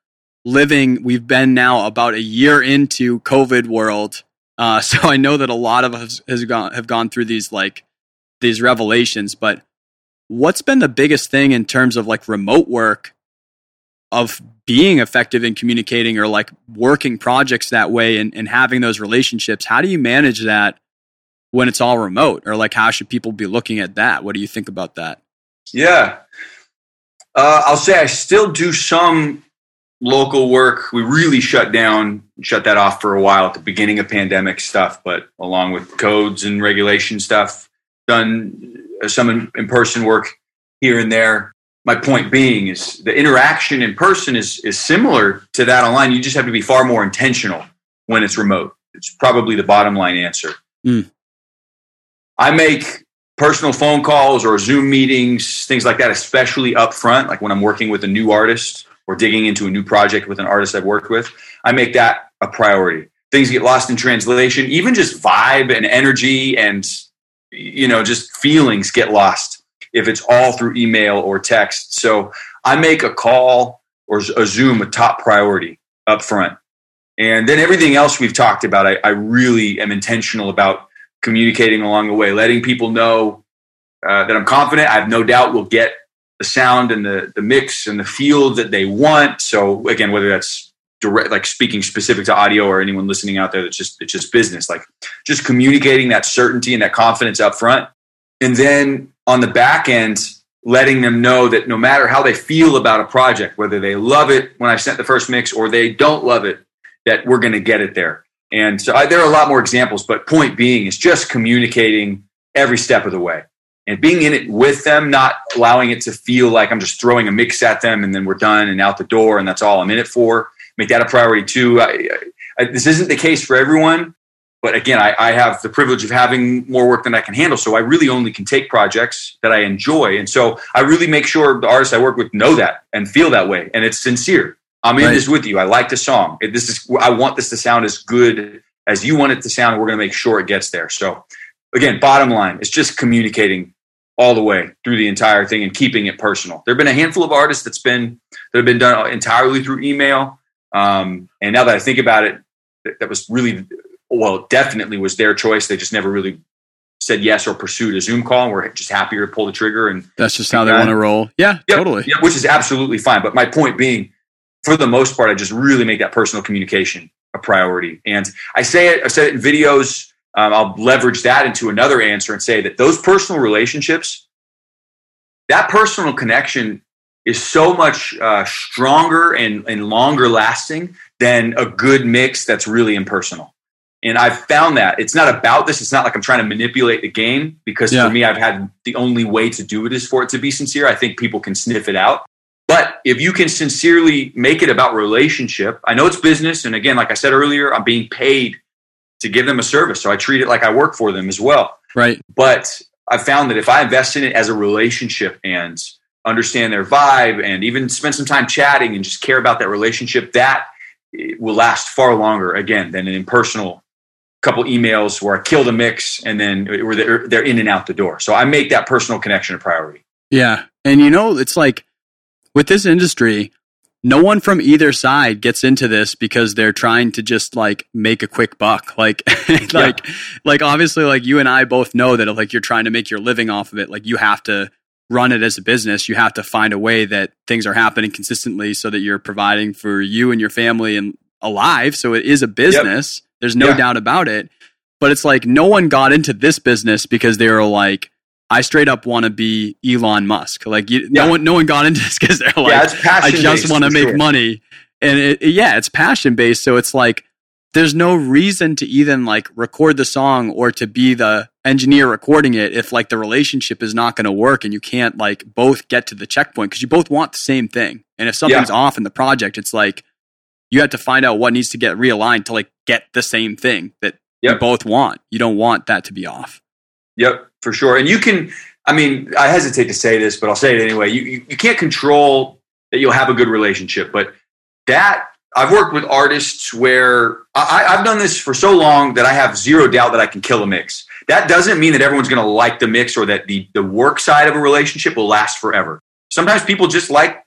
living we've been now about a year into covid world uh <laughs> so i know that a lot of us has gone have gone through these like these revelations but what's been the biggest thing in terms of like remote work of being effective in communicating or like working projects that way and, and having those relationships? How do you manage that when it's all remote? Or like how should people be looking at that? What do you think about that? Yeah. Uh, I'll say I still do some local work. We really shut down, shut that off for a while at the beginning of pandemic stuff, but along with codes and regulation stuff, done uh, some in person work here and there. My point being is the interaction in person is, is similar to that online. You just have to be far more intentional when it's remote. It's probably the bottom line answer. Mm. I make personal phone calls or Zoom meetings, things like that, especially up front, like when I'm working with a new artist or digging into a new project with an artist I've worked with. I make that a priority. Things get lost in translation, even just vibe and energy and you know, just feelings get lost if it's all through email or text. So I make a call or a Zoom a top priority up front. And then everything else we've talked about, I, I really am intentional about communicating along the way, letting people know uh, that I'm confident. I have no doubt we'll get the sound and the the mix and the feel that they want. So again, whether that's direct, like speaking specific to audio or anyone listening out there, that's just it's just business. Like just communicating that certainty and that confidence up front, and then on the back end, letting them know that no matter how they feel about a project, whether they love it when I sent the first mix or they don't love it, that we're going to get it there. And so I, there are a lot more examples, but point being is just communicating every step of the way and being in it with them, not allowing it to feel like I'm just throwing a mix at them and then we're done and out the door and that's all I'm in it for. Make that a priority too. I, I, this isn't the case for everyone, but again, I, I, have the privilege of having more work than I can handle. So I really only can take projects that I enjoy. And so I really make sure the artists I work with know that and feel that way. And it's sincere. I'm in right. this with you. I like the song. This is I want this to sound as good as you want it to sound. We're going to make sure it gets there. So again, bottom line, it's just communicating all the way through the entire thing and keeping it personal. There have been a handful of artists that's been that have been done entirely through email. Um, and now that I think about it, that was really well, definitely was their choice. They just never really said yes or pursued a Zoom call. And we're just happier to pull the trigger and that's just how they want to roll. Yeah, yep, totally. Yep, which is absolutely fine. But my point being, for the most part, I just really make that personal communication a priority. And I say it, I said it in videos. Um, I'll leverage that into another answer and say that those personal relationships, that personal connection is so much uh, stronger and, and longer lasting than a good mix that's really impersonal. And I've found that it's not about this. It's not like I'm trying to manipulate the game because yeah. for me, I've had the only way to do it is for it to be sincere. I think people can sniff it out. But if you can sincerely make it about relationship, I know it's business. And again, like I said earlier, I'm being paid to give them a service. So I treat it like I work for them as well. Right. But I found that if I invest in it as a relationship and understand their vibe and even spend some time chatting and just care about that relationship, that will last far longer again than an impersonal couple emails where I kill the mix and then where they're, they're in and out the door. So I make that personal connection a priority. Yeah. And you know, it's like with this industry, no one from either side gets into this because they're trying to just like make a quick buck. Like, <laughs> like, yeah. like obviously, like you and I both know that like you're trying to make your living off of it. Like you have to run it as a business. You have to find a way that things are happening consistently so that you're providing for you and your family and alive. So it is a business. Yep. There's no yeah. doubt about it. But it's like no one got into this business because they were like, I straight up want to be Elon Musk. Like you, yeah. no one, no one got into this because they're like, yeah, I just want to make sure. money. And it, yeah, it's passion based. So it's like, there's no reason to even like record the song or to be the engineer recording it if like the relationship is not going to work and you can't like both get to the checkpoint because you both want the same thing. And if something's yeah. off in the project, it's like you have to find out what needs to get realigned to like get the same thing that yep. you both want. You don't want that to be off. Yep, for sure. And you can, I mean, I hesitate to say this, but I'll say it anyway. You, you, you can't control that you'll have a good relationship, but that I've worked with artists where I, have done this for so long that I have zero doubt that I can kill a mix. That doesn't mean that everyone's going to like the mix or that the, the work side of a relationship will last forever. Sometimes people just like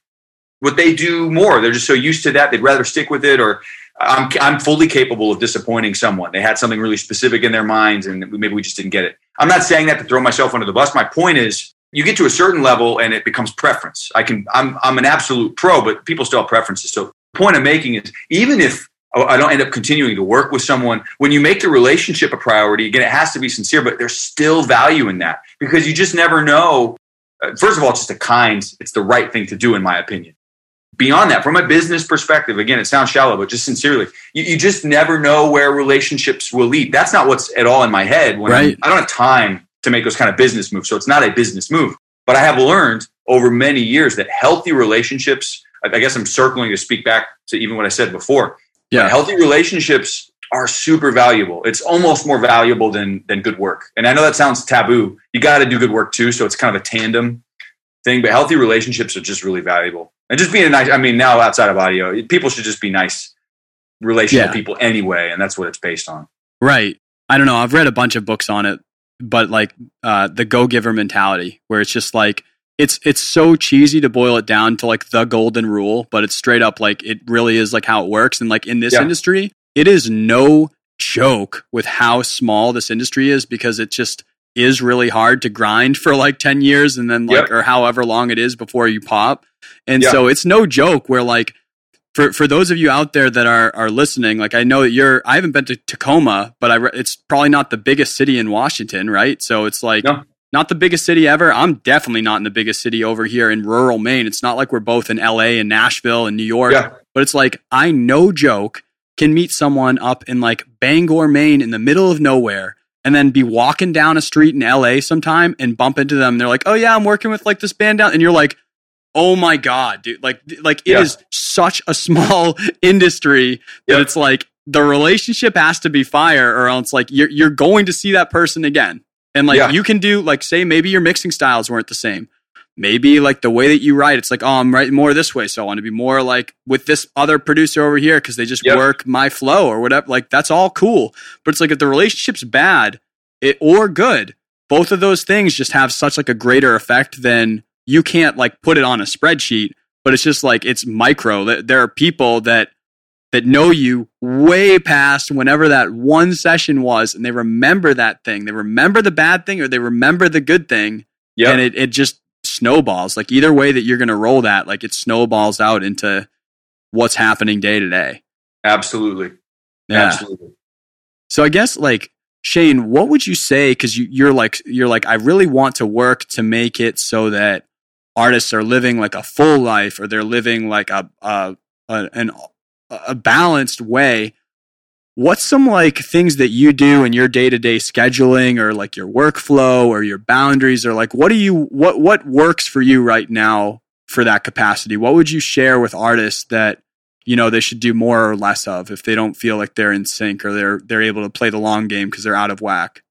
what they do more. They're just so used to that. They'd rather stick with it or I'm, I'm fully capable of disappointing someone. They had something really specific in their minds and maybe we just didn't get it. I'm not saying that to throw myself under the bus. My point is you get to a certain level and it becomes preference. I can, I'm, I'm an absolute pro, but people still have preferences. So the point I'm making is even if I don't end up continuing to work with someone, when you make the relationship a priority, again, it has to be sincere, but there's still value in that because you just never know. Uh, first of all, it's just a kind, it's the right thing to do, in my opinion beyond that, from a business perspective, again, it sounds shallow, but just sincerely, you, you, just never know where relationships will lead. That's not what's at all in my head. When right. I don't have time to make those kind of business moves. So it's not a business move. But I have learned over many years that healthy relationships, I guess I'm circling to speak back to even what I said before. Yeah. Healthy relationships are super valuable. It's almost more valuable than than good work. And I know that sounds taboo. You got to do good work too, so it's kind of a tandem thing, but healthy relationships are just really valuable and just being a nice. I mean, now outside of audio, people should just be nice, relational yeah. people anyway, and that's what it's based on. Right. I don't know. I've read a bunch of books on it, but like uh, the go giver mentality, where it's just like it's it's so cheesy to boil it down to like the golden rule, but it's straight up like it really is like how it works. And like in this yeah. industry, it is no joke with how small this industry is because it just is really hard to grind for like 10 years and then like Yep. or however long it is before you pop. And Yeah. so it's no joke where like for for those of you out there that are are listening, like I know that you're I haven't been to Tacoma, but I re- it's probably not the biggest city in Washington, right? So it's like No. not the biggest city ever. I'm definitely not in the biggest city over here in rural Maine. It's not like we're both in LA and Nashville and New York, Yeah. but it's like I no joke can meet someone up in like Bangor, Maine in the middle of nowhere and then be walking down a street in LA sometime and bump into them. They're like, "Oh yeah, I'm working with like this band down." And you're like, "Oh my god, dude. Like like it is Yeah. such a small <laughs> industry that Yep. it's like the relationship has to be fire or else like you're you're going to see that person again. And like Yeah. you can do like say maybe your mixing styles weren't the same. Maybe like the way that you write, it's like, oh, I'm writing more this way, so I want to be more like with this other producer over here because they just Yep. work my flow or whatever. Like that's all cool, but it's like if the relationship's bad it, or good, both of those things just have such like a greater effect than you can't like put it on a spreadsheet. But it's just like it's micro. There- are people that that know you way past whenever that one session was, and they remember that thing. They remember the bad thing or they remember the good thing Yeah. and it, it just snowballs. Like either way that you're going to roll that, like it snowballs out into what's happening day to day. Absolutely. Yeah. Absolutely. So I guess like Shane, what would you say? Because you, you're like you're like I really want to work to make it so that artists are living like a full life or they're living like a a a, an, a balanced way. What's some like things that you do in your day to day scheduling or like your workflow or your boundaries or like what do you what what works for you right now for that capacity? What would you share with artists that you know they should do more or less of if they don't feel like they're in sync or they're they're able to play the long game because they're out of whack.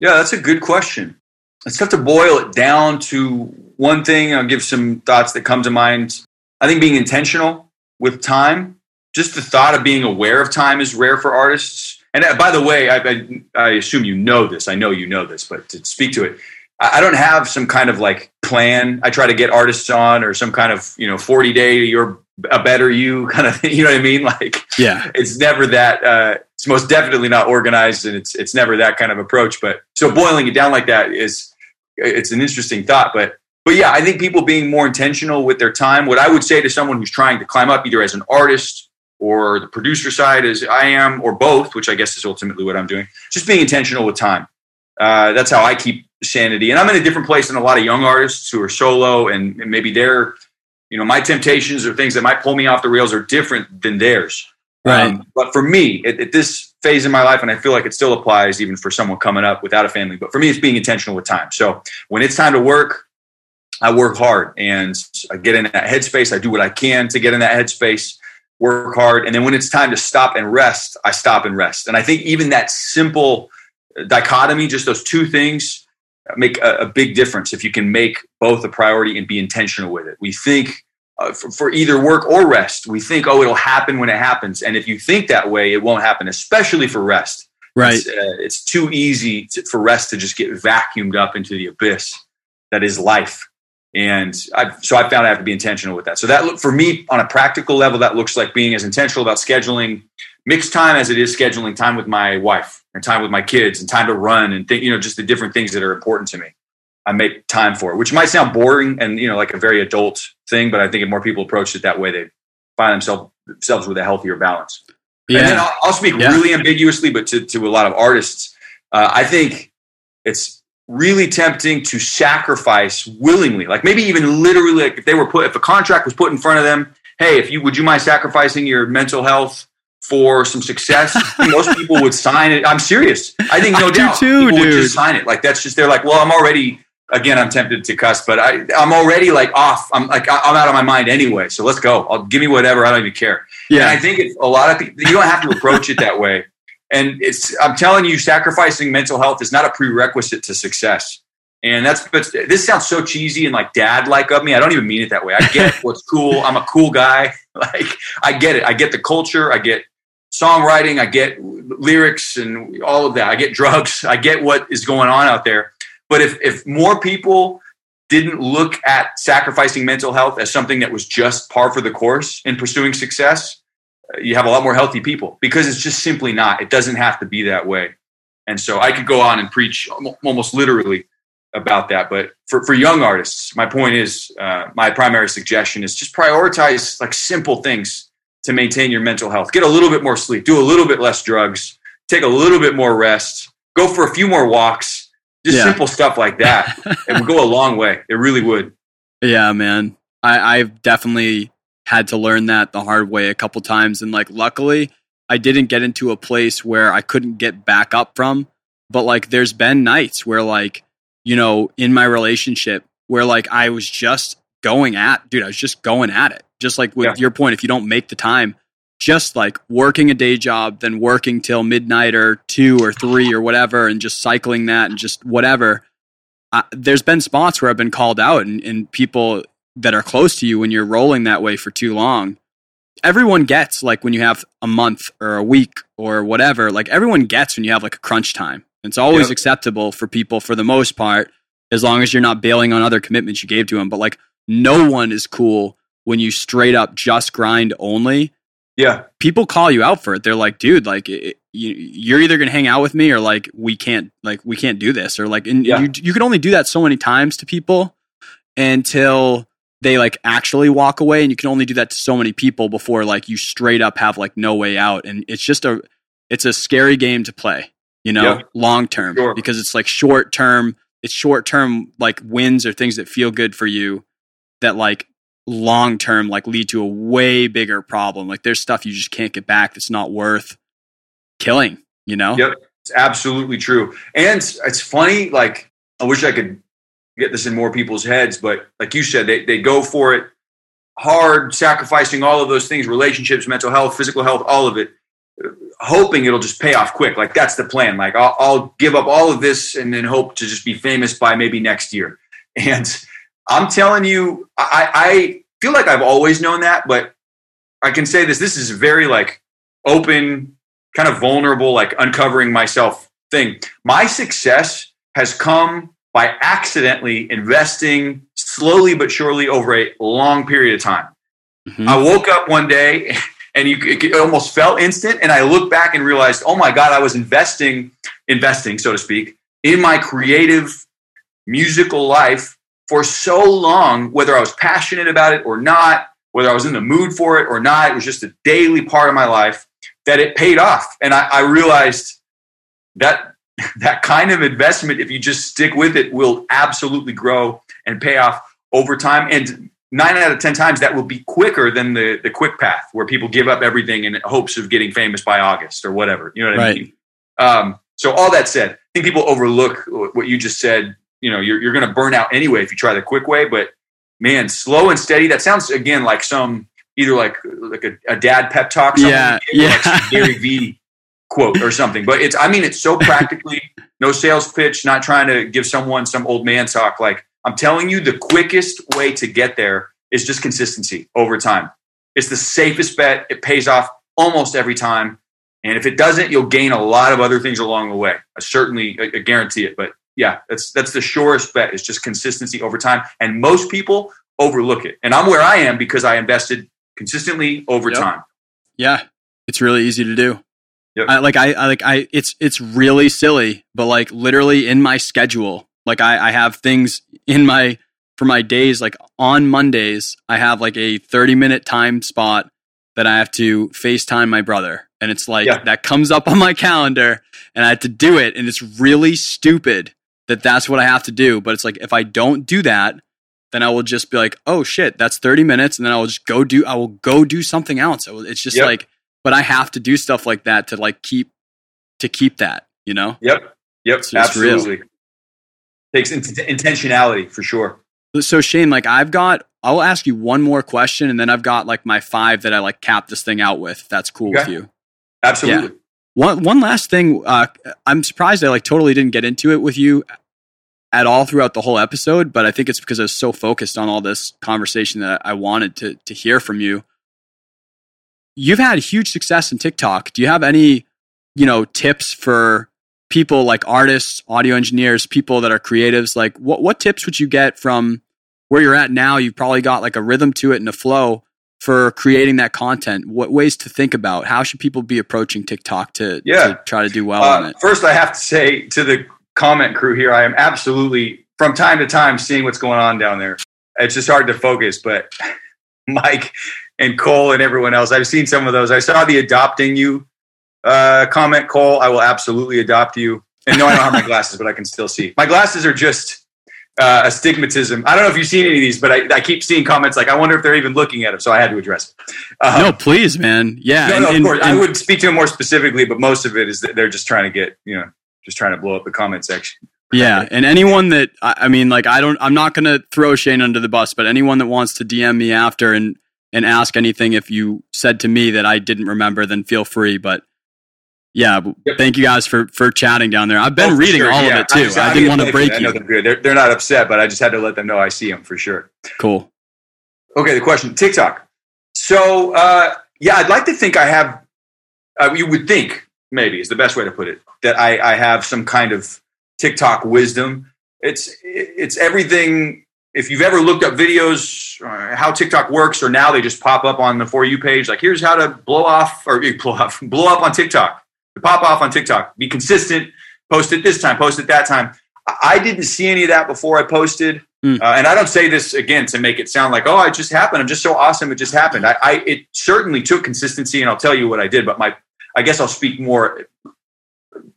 Yeah, that's a good question. It's tough to boil it down to one thing. I'll give some thoughts that come to mind. I think being intentional with time, just the thought of being aware of time is rare for artists. And uh, by the way, I, I, I assume you know this. I know you know this, but to speak to it, I don't have some kind of like plan. I try to get artists on or some kind of, you know, 40 day, you're a better you <laughs> kind of thing. You know what I mean? Like, Yeah. it's never that uh, it's most definitely not organized and it's it's never that kind of approach but so boiling it down like that is it's an interesting thought but but yeah i think people being more intentional with their time what i would say to someone who's trying to climb up either as an artist or the producer side as i am or both which i guess is ultimately what i'm doing just being intentional with time uh, that's how i keep sanity and i'm in a different place than a lot of young artists who are solo and, and maybe their you know my temptations or things that might pull me off the rails are different than theirs Right. um, but for me, at, at this phase in my life, and I feel like it still applies even for someone coming up without a family, but for me, it's being intentional with time. So when it's time to work, I work hard and I get in that headspace. I do what I can to get in that headspace, work hard. And then when it's time to stop and rest, I stop and rest. And I think even that simple dichotomy, just those two things, make a, a big difference if you can make both a priority and be intentional with it. We think uh, for, for either work or rest, we think, oh, it'll happen when it happens. And if you think that way, it won't happen, especially for rest. Right. It's, uh, it's too easy to, for rest to just get vacuumed up into the abyss that is life. And I've, so I found I have to be intentional with that. So that look for me on a practical level, that looks like being as intentional about scheduling mixed time as it is scheduling time with my wife and time with my kids and time to run and think, you know, just the different things that are important to me. I make time for it, which might sound boring and, you know, like a very adult thing, but I think if more people approach it that way, they find themselves themselves with a healthier balance. Yeah. And then I'll, I'll speak Yeah. really ambiguously, but to, to a lot of artists, uh, I think it's really tempting to sacrifice willingly, like maybe even literally, like if they were put, if a contract was put in front of them, hey, if you would you mind sacrificing your mental health for some success? <laughs> Most people would sign it. I'm serious. I think no I doubt too, people would just sign it. Like that's just they're like, well, I'm already. Again, I'm tempted to cuss, but I, I'm already like off. I'm like I'm out of my mind anyway. So let's go. I'll give me whatever. I don't even care. And I think it's a lot of people, you don't have to approach it that way. And it's, I'm telling you, sacrificing mental health is not a prerequisite to success. And that's, but this sounds so cheesy and like dad like of me. I don't even mean it that way. I get <laughs> what's cool. I'm a cool guy. <laughs> Like, I get it. I get the culture. I get songwriting. I get lyrics and all of that. I get drugs. I get what is going on out there. But if, if more people didn't look at sacrificing mental health as something that was just par for the course in pursuing success, you have a lot more healthy people because it's just simply not. It doesn't have to be that way. And so I could go on and preach almost literally about that. But for, for young artists, my point is uh, my primary suggestion is just prioritize like simple things to maintain your mental health. Get a little bit more sleep, do a little bit less drugs, take a little bit more rest, go for a few more walks, just yeah. simple stuff like that. <laughs> it would go a long way. It really would. Yeah, man. I, I've definitely had to learn that the hard way a couple times. And like, luckily, I didn't get into a place where I couldn't get back up from. But like, there's been nights where, like, you know, in my relationship, where like I was just going at, dude, I was just going at it. Just like with yeah. your point, if you don't make the time, just like working a day job, then working till midnight or two or three or whatever, and just cycling that and just whatever. Uh, there's been spots where I've been called out, and, and people that are close to you when you're rolling that way for too long. Everyone gets like when you have a month or a week or whatever, like everyone gets when you have like a crunch time. It's always yep. acceptable for people for the most part, as long as you're not bailing on other commitments you gave to them. But like no one is cool when you straight up just grind only. Yeah. People call you out for it. They're like, dude, like it, you, you're either going to hang out with me or like we can't, like we can't do this or like, and yeah. you, you can only do that so many times to people until they like actually walk away and you can only do that to so many people before like you straight up have like no way out. And it's just a it's a scary game to play you know yep. long term sure. because it's like short term it's short term like wins or things that feel good for you that like long term like lead to a way bigger problem. Like there's stuff you just can't get back that's not worth killing you know? Yep. It's absolutely true. And it's funny like i wish i could get this in more people's heads. But like you said, they, they go for it hard, sacrificing all of those things relationships, mental health, physical health, all of it, hoping it'll just pay off quick. Like that's the plan. Like I'll, I'll give up all of this and then hope to just be famous by maybe next year. <laughs> And I'm telling you, I, I feel like I've always known that, but I can say this this is very like open, kind of vulnerable, like uncovering myself thing. My success has come by accidentally investing slowly but surely over a long period of time. Mm-hmm. I woke up one day <laughs> and you, it almost felt instant. And I looked back and realized, oh my God, I was investing, investing, so to speak, in my creative musical life for so long, whether I was passionate about it or not, whether I was in the mood for it or not. It was just a daily part of my life that it paid off. And I, I realized that <laughs> that kind of investment, if you just stick with it, will absolutely grow and pay off over time. And nine out of 10 times that will be quicker than the, the quick path where people give up everything in hopes of getting famous by August or whatever. You know what right. I mean? Um, so all that said, I think people overlook what you just said. You know, you're, you're going to burn out anyway if you try the quick way, but man, slow and steady. That sounds again like some either like like a, a dad pep talk. Yeah, yeah. Like Gary Vee quote or something. But it's, I mean, it's so <laughs> practically no sales pitch, not trying to give someone some old man talk. Like I'm telling you, the quickest way to get there is just consistency over time. It's the safest bet. It pays off almost every time. And if it doesn't, you'll gain a lot of other things along the way. I certainly I, guarantee it. But yeah, that's that's the surest bet is just consistency over time. And most people overlook it. And I'm where I am because I invested consistently over yep. time. Yeah, it's really easy to do. Yep. I, like I, I like I it's it's really silly, but like literally in my schedule, like I, I have things in my for my days like on Mondays, I have like a 30 minute time spot that I have to FaceTime my brother. And it's like yeah. that comes up on my calendar and I have to do it. And it's really stupid that that's what I have to do. But it's like if I don't do that, then I will just be like, oh shit, that's 30 minutes. And then I will just go do, I will go do something else. It's just yep. like, but I have to do stuff like that to like keep to keep that, you know? Yep. Yep. Absolutely. Takes intentionality for sure. So Shane, like I've got I'll ask you one more question and then I've got like my five that I like cap this thing out with. If that's cool okay. with you. Absolutely. Yeah. One one last thing, uh, I'm surprised I like totally didn't get into it with you at all throughout the whole episode, but I think it's because I was so focused on all this conversation that I wanted to to hear from you you've had huge success in TikTok. Do you have any, you know, tips for people like artists, audio engineers, people that are creatives? Like what what tips would you get from where you're at now? You've probably got like a rhythm to it and a flow for creating that content? What ways to think about? How should people be approaching TikTok to, Yeah. to try to do well Uh, on it? First, I have to say to the comment crew here, I am absolutely from time to time seeing what's going on down there. It's just hard to focus, but <laughs> Mike and Cole and everyone else, I've seen some of those. I saw the adopting you uh, comment, Cole. I will absolutely adopt you. And no, I don't have my glasses, but I can still see. My glasses are just uh, astigmatism. I don't know if you've seen any of these, but I, I keep seeing comments like, I wonder if they're even looking at them. So I had to address it. Uh, no, please, man. Yeah. no, and- no, of and- course. I would speak to them more specifically, but most of it is that they're just trying to get, you know, just trying to blow up the comment section. Yeah, and anyone that I I mean, like, I don't, I'm not going to throw Shane under the bus, but anyone that wants to DM me after and and ask anything, if you said to me that I didn't remember, then feel free. But yeah, Yep. thank you guys for for chatting down there. I've been Oh, reading sure, all yeah. of it too. just- I, didn't want to break you. they're. They're, they're not upset, but I just had to let them know I see them for sure. Cool. Okay, the question TikTok. So, uh, yeah, I'd like to think I have, uh, you would think, maybe is the best way to put it, that I, I have some kind of TikTok wisdom. It's, it's everything. If you've ever looked up videos, uh, how TikTok works, or now they just pop up on the For You page, like here's how to blow off or <laughs> blow off, blow up on TikTok, to pop off on TikTok, be consistent, post it this time, post it that time. I didn't see any of that before I posted. Uh, and I don't say this again to make it sound like, oh, it just happened. I'm just so awesome. It just happened. I, I it certainly took consistency, and I'll tell you what I did. But my, I guess I'll speak more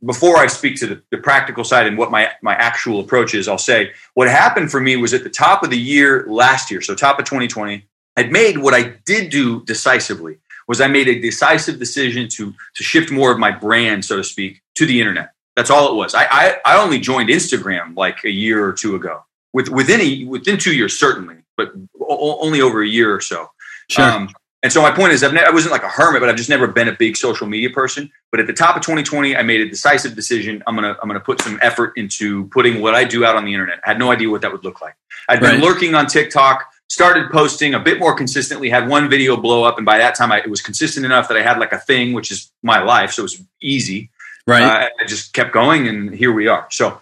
before I speak to the, the practical side and what my my actual approach is. I'll say what happened for me was at the top of the year last year, so top of 2020, I'd made what I did do decisively was I made a decisive decision to to shift more of my brand, so to speak, to the internet. That's all it was. I I, I only joined Instagram like a year or two ago with, within a, within two years certainly, but only over a year or so. Sure. Um, and so my point is, I've ne- I wasn't like a hermit, but I've just never been a big social media person. But at the top of 2020, I made a decisive decision. I'm gonna I'm gonna put some effort into putting what I do out on the internet. I had no idea what that would look like. I'd been lurking on TikTok, started posting a bit more consistently. Had one video blow up, and by that time, I, it was consistent enough that I had like a thing, which is my life, so it was easy. right. Uh, I just kept going, and here we are. So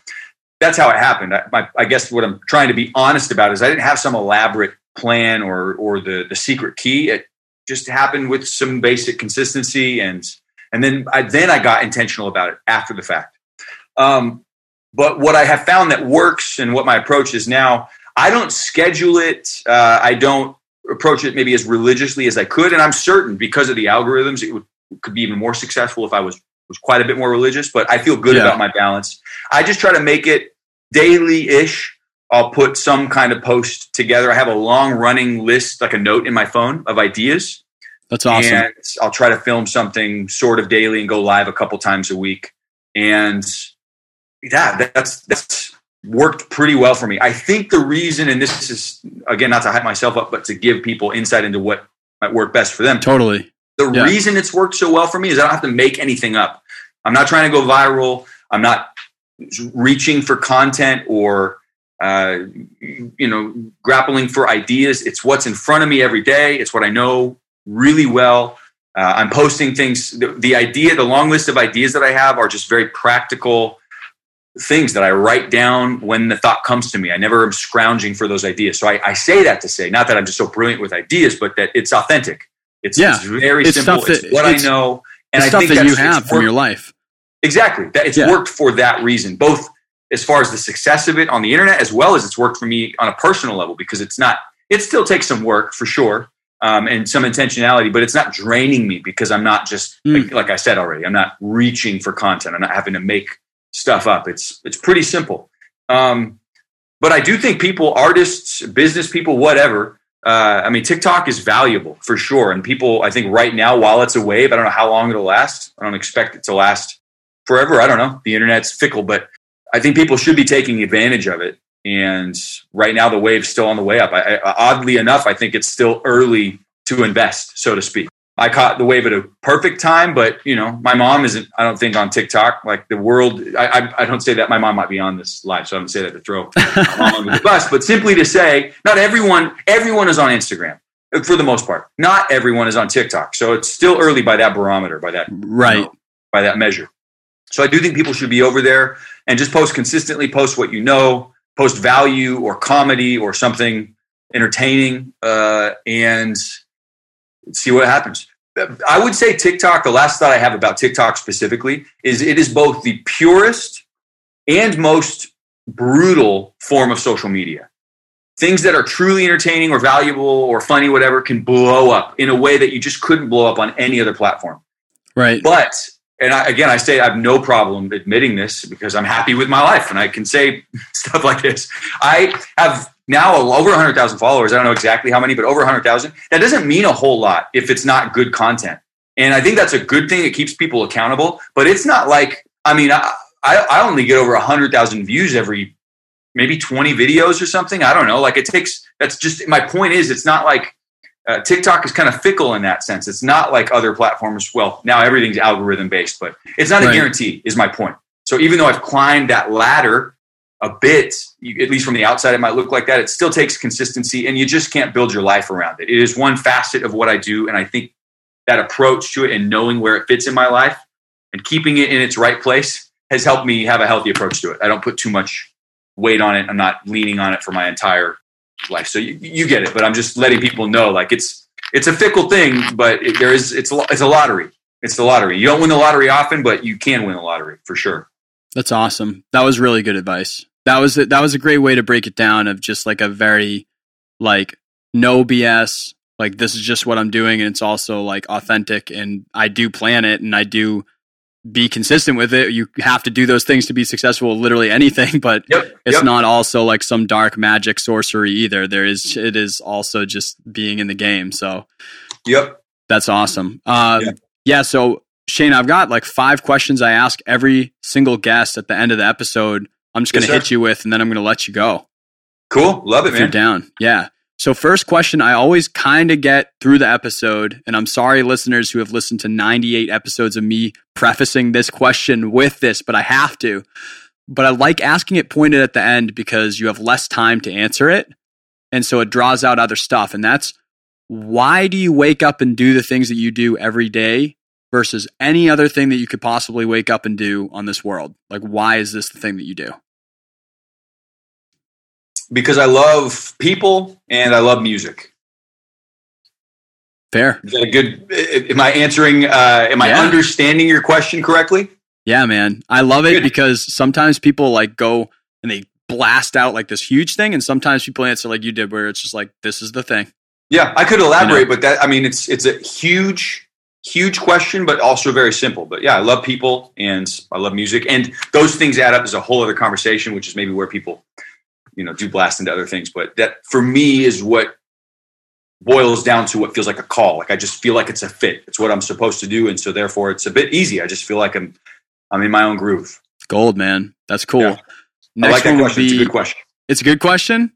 that's how it happened. I, my, I guess what I'm trying to be honest about is I didn't have some elaborate plan or or the the secret key. It just happened with some basic consistency, and and then I then I got intentional about it after the fact. Um, but what I have found that works, and what my approach is now, I don't schedule it. Uh, I don't approach it maybe as religiously as I could, and I'm certain because of the algorithms, it would, could be even more successful if I was was quite a bit more religious. But I feel good Yeah. about my balance. I just try to make it daily ish. I'll put some kind of post together. I have a long running list, like a note in my phone of ideas. That's awesome. And I'll try to film something sort of daily and go live a couple times a week. And yeah, that's that's worked pretty well for me. I think the reason, and this is again not to hype myself up, but to give people insight into what might work best for them. totally. The Yeah. reason it's worked so well for me is I don't have to make anything up. I'm not trying to go viral. I'm not reaching for content or uh, you know grappling for ideas. It's what's in front of me every day. It's what I know really well. Uh, I'm posting things. The, the idea, the long list of ideas that I have, are just very practical things that I write down when the thought comes to me. I never am scrounging for those ideas. So I, I say that to say, not that I'm just so brilliant with ideas, but that it's authentic. It's, Yeah. it's very It's simple. that- it's what it's- I know, and I stuff think that you have from your life. Exactly. That it's Yeah. worked for that reason, both as far as the success of it on the internet, as well as it's worked for me on a personal level, because it's not. It still takes some work for sure, um, and some intentionality, but it's not draining me because I'm not just Mm. like, like I said already. I'm not reaching for content. I'm not having to make stuff up. It's it's pretty simple. Um, but I do think people, artists, business people, whatever. Uh, I mean, TikTok is valuable for sure, and people. I think right now, while it's a wave, I don't know how long it'll last. I don't expect it to last forever. I don't know. The internet's fickle, but I think people should be taking advantage of it. And right now, the wave's still on the way up. I, I, oddly enough, I think it's still early to invest, so to speak. I caught the wave at a perfect time, but you know, my mom isn't. I don't think on TikTok. Like the world, I, I, I don't say that. My mom might be on this live, so I don't say that to throw <laughs> my mom under the bus, but simply to say, not everyone. Everyone is on Instagram for the most part. Not everyone is on TikTok, so it's still early by that barometer, by that Right. know, by that measure. So I do think people should be over there and just post consistently, post what you know, post value or comedy or something entertaining, uh, and see what happens. I would say TikTok, the last thought I have about TikTok specifically is it is both the purest and most brutal form of social media. Things that are truly entertaining or valuable or funny, whatever, can blow up in a way that you just couldn't blow up on any other platform. Right. But, and I, again, I say I have no problem admitting this because I'm happy with my life and I can say <laughs> stuff like this. I have now over 100,000 followers. I don't know exactly how many, but over 100,000. That doesn't mean a whole lot if it's not good content. And I think that's a good thing. It keeps people accountable, but it's not like, I mean, I, I only get over 100,000 views every maybe 20 videos or something. I don't know. Like it takes, that's just my point is it's not like uh, TikTok is kind of fickle in that sense. It's not like other platforms. Well, now everything's algorithm based, but it's not a guarantee, is my point. So even though I've climbed that ladder a bit, you, at least from the outside, it might look like that. It still takes consistency, and you just can't build your life around it. It is one facet of what I do, and I think that approach to it and knowing where it fits in my life and keeping it in its right place has helped me have a healthy approach to it. I don't put too much weight on it. I'm not leaning on it for my entire life. So you, you get it, but I'm just letting people know like it's it's a fickle thing, but it, there is it's a, it's a lottery. It's the lottery. You don't win the lottery often, but you can win the lottery for sure. That's awesome. That was really good advice. That was that was a great way to break it down of just like a very like no BS. Like this is just what I'm doing, and it's also like authentic, and I do plan it, and I do be consistent with it. You have to do those things to be successful literally anything, but yep, it's yep. not also like some dark magic sorcery either. There is it is also just being in the game. So Yep. That's awesome. Uh, yeah. yeah, so Shane, I've got like five questions I ask every single guest at the end of the episode. I'm just going to yes, hit you with and then I'm going to let you go. Cool. Love it, if man. You're down. Yeah. So, first question I always kind of get through the episode, and I'm sorry, listeners who have listened to 98 episodes of me prefacing this question with this, but I have to. But I like asking it pointed at the end because you have less time to answer it. And so it draws out other stuff. And that's why do you wake up and do the things that you do every day versus any other thing that you could possibly wake up and do on this world? Like, why is this the thing that you do? Because I love people and I love music. Fair. Is that a good? Am I answering? Uh, am I understanding your question correctly? Yeah, man. I love it good. because sometimes people like go and they blast out like this huge thing, and sometimes people answer like you did, where it's just like this is the thing. Yeah, I could elaborate, you know? but that I mean, it's it's a huge, huge question, but also very simple. But yeah, I love people and I love music, and those things add up as a whole other conversation, which is maybe where people you know do blast into other things. But that for me is what boils down to what feels like a call. Like i just feel like it's a fit. It's what i'm supposed to do. And so therefore it's a bit easy. I just feel like i'm i'm in my own groove. Gold man. That's cool. Yeah. i like that question. Be, it's a good question. It's a good question?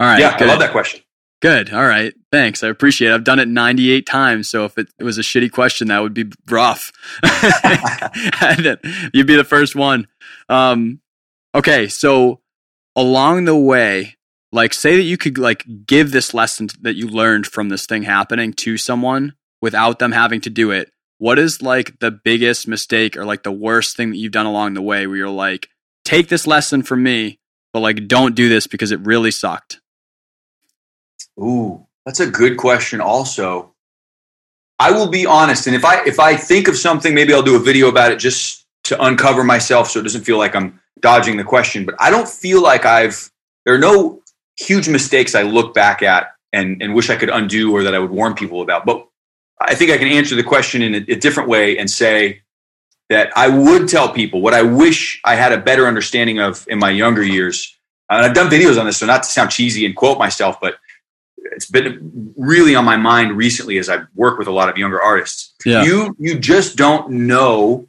All right yeah good. i love that question. Good. All right. Thanks. I appreciate it. I've done it 98 times so if it, it was a shitty question that would be rough. <laughs> <laughs> You'd be the first one. Um, okay so along the way, like say that you could like give this lesson that you learned from this thing happening to someone without them having to do it. What is like the biggest mistake or like the worst thing that you've done along the way where you're like, take this lesson from me, but like don't do this because it really sucked? Ooh, that's a good question also. I will be honest, and if I if I think of something, maybe I'll do a video about it just to uncover myself so it doesn't feel like I'm dodging the question, but I don't feel like I've, there are no huge mistakes I look back at and, and wish I could undo or that I would warn people about. But I think I can answer the question in a, a different way and say that I would tell people what I wish I had a better understanding of in my younger years. And I've done videos on this, so not to sound cheesy and quote myself, but it's been really on my mind recently as I work with a lot of younger artists. Yeah. You you just don't know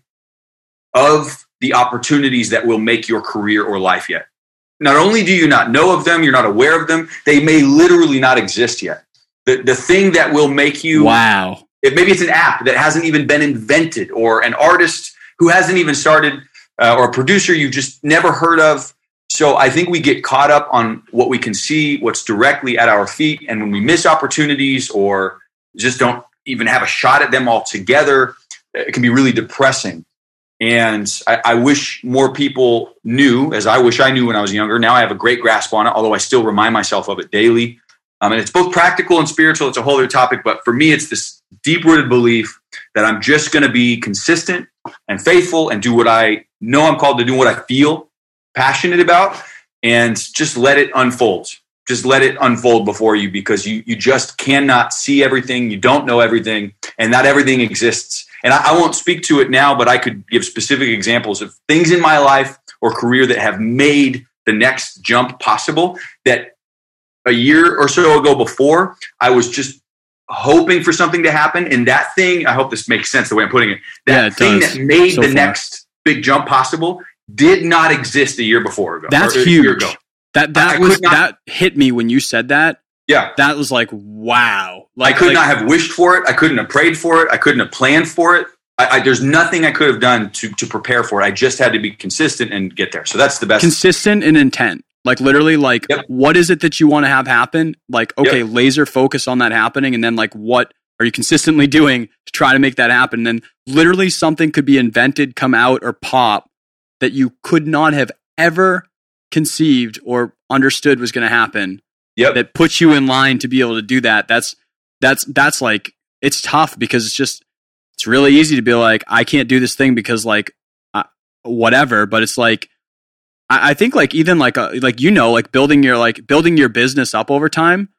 of the opportunities that will make your career or life yet. Not only do you not know of them, you're not aware of them, they may literally not exist yet. The, the thing that will make you. Wow. If maybe it's an app that hasn't even been invented, or an artist who hasn't even started, uh, or a producer you've just never heard of. So I think we get caught up on what we can see, what's directly at our feet. And when we miss opportunities or just don't even have a shot at them altogether, it can be really depressing. And I, I, wish more people knew, as I wish I knew when I was younger. Now I have a great grasp on it, although I still remind myself of it daily. Um, and it's both practical and spiritual. It's a whole other topic, but for me, it's this deep rooted belief that I'm just going to be consistent and faithful and do what I know I'm called to do, what I feel passionate about, and just let it unfold. Just let it unfold before you because you, you just cannot see everything. You don't know everything, and not everything exists. And I, I won't speak to it now, but I could give specific examples of things in my life or career that have made the next jump possible that a year or so ago before, I was just hoping for something to happen. And that thing, I hope this makes sense the way I'm putting it, that Yeah, it thing does that made so the far. next big jump possible did not exist a year before ago. That's huge. ago. That that I was not- that hit me when you said that. Yeah. That was like wow. Like I could like, not have wished for it. I couldn't have prayed for it. I couldn't have planned for it. I, I, there's nothing I could have done to, to prepare for it. I just had to be consistent and get there. So that's the best. consistent in intent. Like literally, like Yep. what is it that you want to have happen? Like okay, laser focus on that happening, and then like what are you consistently doing to try to make that happen? And then literally something could be invented, come out, or pop that you could not have ever conceived or understood was going to happen. yep. That puts you in line to be able to do that. That's that's that's like it's tough because it's just it's really easy to be like I can't do this thing because like I, whatever. But it's like I, I think like even like a, like you know like building your like building your business up over time.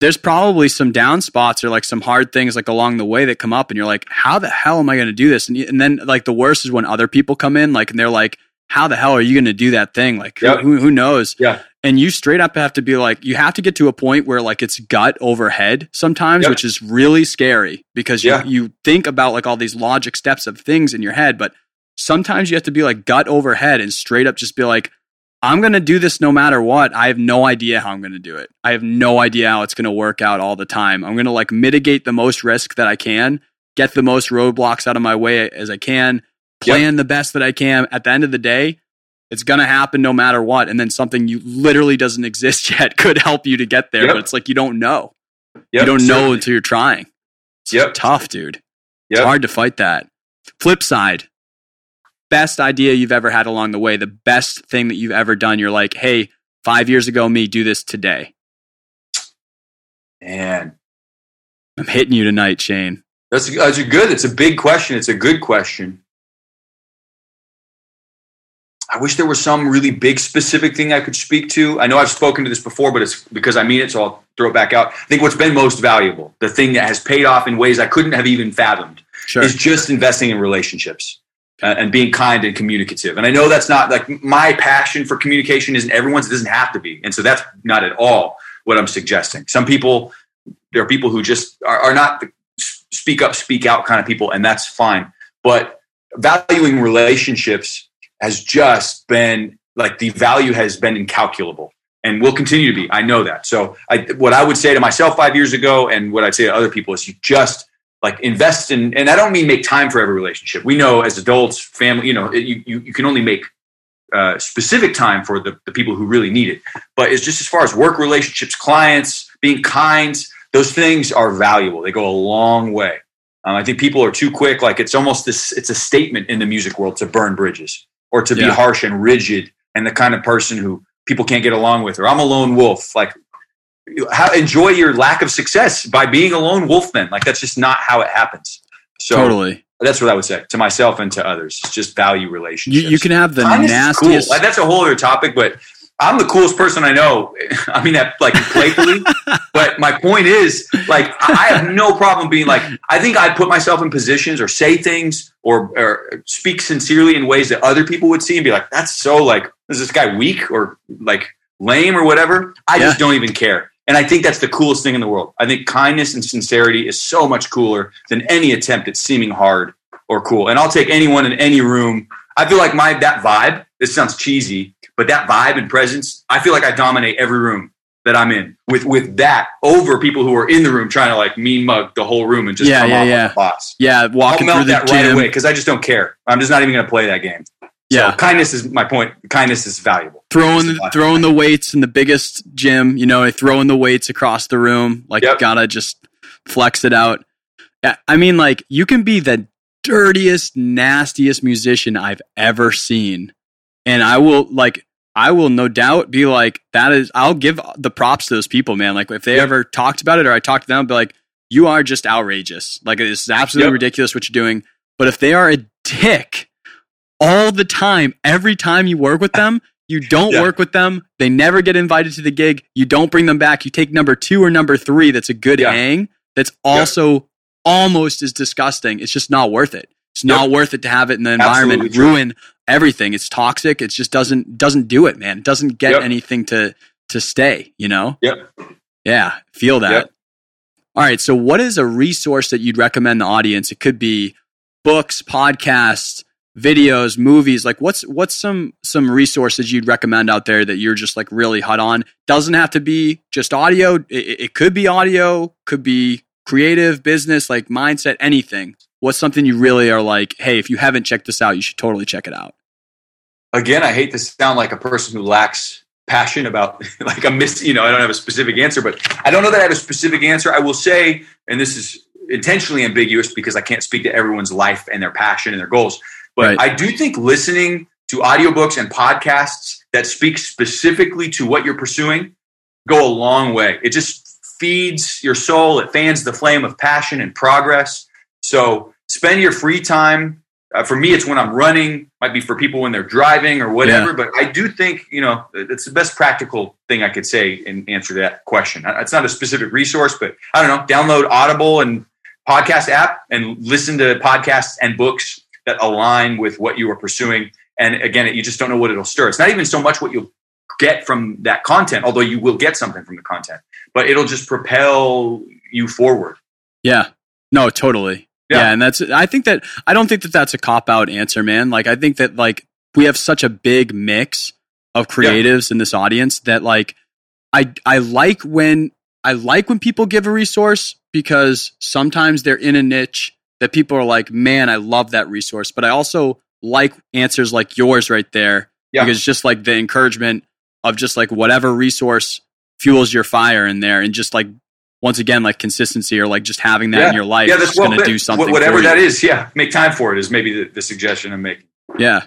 There's probably some down spots or like some hard things like along the way that come up, and you're like, how the hell am I going to do this? And, and then like the worst is when other people come in like and they're like, how the hell are you going to do that thing? Like who- Yep. who, who knows? Yeah. and you straight up have to be like you have to get to a point where like it's gut over head sometimes Yep. which is really scary because you, Yeah. you think about like all these logic steps of things in your head but sometimes you have to be like gut over head and straight up just be like i'm going to do this no matter what i have no idea how i'm going to do it i have no idea how it's going to work out all the time i'm going to like mitigate the most risk that i can get the most roadblocks out of my way as i can Yep. plan the best that i can at the end of the day it's going to happen no matter what and then something you literally doesn't <laughs> exist yet could help you to get there Yep. but it's like you don't know Yep. you don't know until you're trying it's Yep. tough dude it's hard to fight that flip side best idea you've ever had along the way the best thing that you've ever done you're like hey five years ago me do this today Man, i'm hitting you tonight shane that's, that's a good. It's a big question. It's a good question. I wish there was some really big specific thing I could speak to. I know I've spoken to this before, but it's because I mean it, so I'll throw it back out. I think what's been most valuable, the thing that has paid off in ways I couldn't have even fathomed, sure is just investing in relationships uh, and being kind and communicative. And I know that's not like my passion for communication isn't everyone's. It doesn't have to be, and so that's not at all what I'm suggesting. Some people, there are people who just are, are not the speak up, speak out kind of people, and that's fine. But valuing relationships has just been like the value has been incalculable and will continue to be. I know that. So I, what I would say to myself five years ago and what I'd say to other people is you just like invest in, and I don't mean make time for every relationship. We know as adults, family, you know, you, you, you can only make uh, specific time for the, the people who really need it. But it's just as far as work relationships, clients, being kind, those things are valuable. They go a long way. Um, I think people are too quick. Like it's almost this, it's a statement in the music world to burn bridges or to be harsh and rigid and the kind of person who people can't get along with, or I'm a lone wolf. Like how, enjoy your lack of success by being a lone wolf then. Like that's just not how it happens. So totally that's what I would say to myself and to others. It's just value you, relationships. you can have the Kindness nastiest Cool. Like, That's a whole other topic, but I'm the coolest person I know. <laughs> I mean that like playfully, <laughs> but my point is, like, I have no problem being like. I think I put myself in positions or say things or, or speak sincerely in ways that other people would see and be like, "That's so like, is this guy weak or like lame or whatever?" I just don't even care. And I think that's the coolest thing in the world. I think kindness and sincerity is so much cooler than any attempt at seeming hard or cool. And I'll take anyone in any room. I feel like my that vibe. This sounds cheesy, but that vibe and presence. I feel like I dominate every room that I'm in with with that over people who are in the room trying to like mean mug the whole room and just Yeah, come yeah, off yeah. like a boss. yeah I'll walking through melt the that right gym away because I just don't care. I'm just not even going to play that game. yeah So kindness is my point. Kindness is valuable. throwing the, lot. throwing the weights in the biggest gym, you know, throwing the weights across the room, like Yep. gotta just flex it out. I mean, like you can be the dirtiest, nastiest musician I've ever seen, and I will like I will no doubt be like, that is, I'll give the props to those people, man. Like, if they Yep. ever talked about it or I talked to them, I'll be like, you are just outrageous. Like, it's absolutely Yep. ridiculous what you're doing. But if they are a dick all the time, every time you work with them, you don't Yeah. work with them, they never get invited to the gig, you don't bring them back, you take number two or number three that's a good Yeah. hang, that's also almost as disgusting. It's just not worth it. It's not worth it to have it in the environment ruin everything. It's toxic. It just doesn't doesn't do it, man. It doesn't get Yep. anything to to stay, you know? Yep. Yeah, feel that. Yep. All right, so what is a resource that you'd recommend the audience? It could be books, podcasts, videos, movies. Like what's what's some some resources you'd recommend out there that you're just like really hot on? Doesn't have to be just audio. It, it- it could be audio, could be creative, business, like mindset, anything. What's something you really are like, hey, if you haven't checked this out, you should totally check it out. Again, I hate to sound like a person who lacks passion about <laughs> like a miss. You know, I don't have a specific answer, but I don't know that I have a specific answer. I will say, and this is intentionally ambiguous because I can't speak to everyone's life and their passion and their goals. But Right. I do think listening to audiobooks and podcasts that speak specifically to what you're pursuing go a long way. It just feeds your soul. It fans the flame of passion and progress. So spend your free time. Uh, for me, it's when I'm running. Might be for people when they're driving or whatever. But I do think you know it's the best practical thing I could say in answer to that question. It's not a specific resource, but I don't know. Download Audible and podcast app and listen to podcasts and books that align with what you are pursuing. And again, you just don't know what it'll stir. It's not even so much what you'll get from that content, although you will get something from the content, but it'll just propel you forward. Yeah. No, totally. Yeah. Yeah. and that's I think that I don't think that that's a cop out answer, man. Like I think that like we have such a big mix of creatives in this audience that like I I like when I like when people give a resource because sometimes they're in a niche that people are like, "Man, I love that resource." But I also like answers like yours right there Yeah. because just like the encouragement of just like whatever resource fuels your fire in there and just like once again like consistency or like just having that in your life yeah, is that's going to do something Whatever that is, yeah, make time for it is maybe the, the suggestion I'm making. Yeah.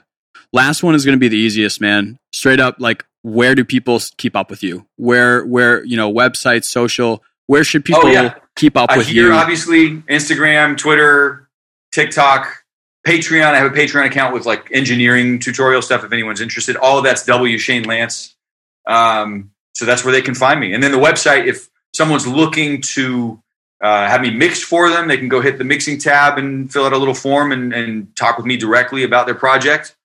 Last one is going to be the easiest, man. Straight up, like, where do people keep up with you? Where, where, you know, websites, social, where should people Oh, yeah. keep up I with hear you? obviously Instagram, Twitter, TikTok, Patreon. I have a Patreon account with like engineering tutorial stuff. If anyone's interested, all of that's W Shane Lance. Um, so that's where they can find me. And then the website, if someone's looking to uh, have me mix for them, they can go hit the mixing tab and fill out a little form and, and talk with me directly about their project.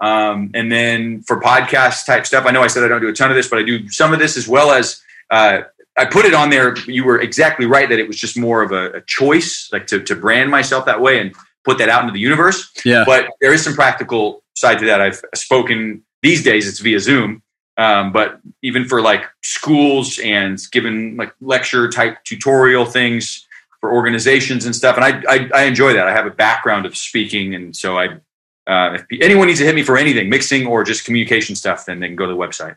Um, and then for podcast type stuff, I know I said I don't do a ton of this, but I do some of this as well as uh, I put it on there. You were exactly right that it was just more of a, a choice, like to, to brand myself that way and put that out into the universe. yeah. But there is some practical side to that. I've spoken these days, it's via Zoom. Um, but even for like schools and given like lecture type tutorial things for organizations and stuff. And I, I, I enjoy that. I have a background of speaking. And so I, uh, if anyone needs to hit me for anything, mixing or just communication stuff, then they can go to the website.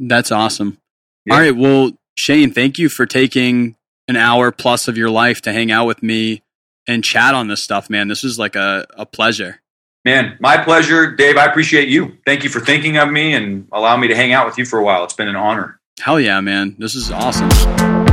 That's awesome. Yeah. All right. Well, Shane, thank you for taking an hour plus of your life to hang out with me and chat on this stuff, man. This was like a, a pleasure. Man, my pleasure. Dave, I appreciate you. Thank you for thinking of me and allowing me to hang out with you for a while. It's been an honor. Hell yeah, man. This is awesome.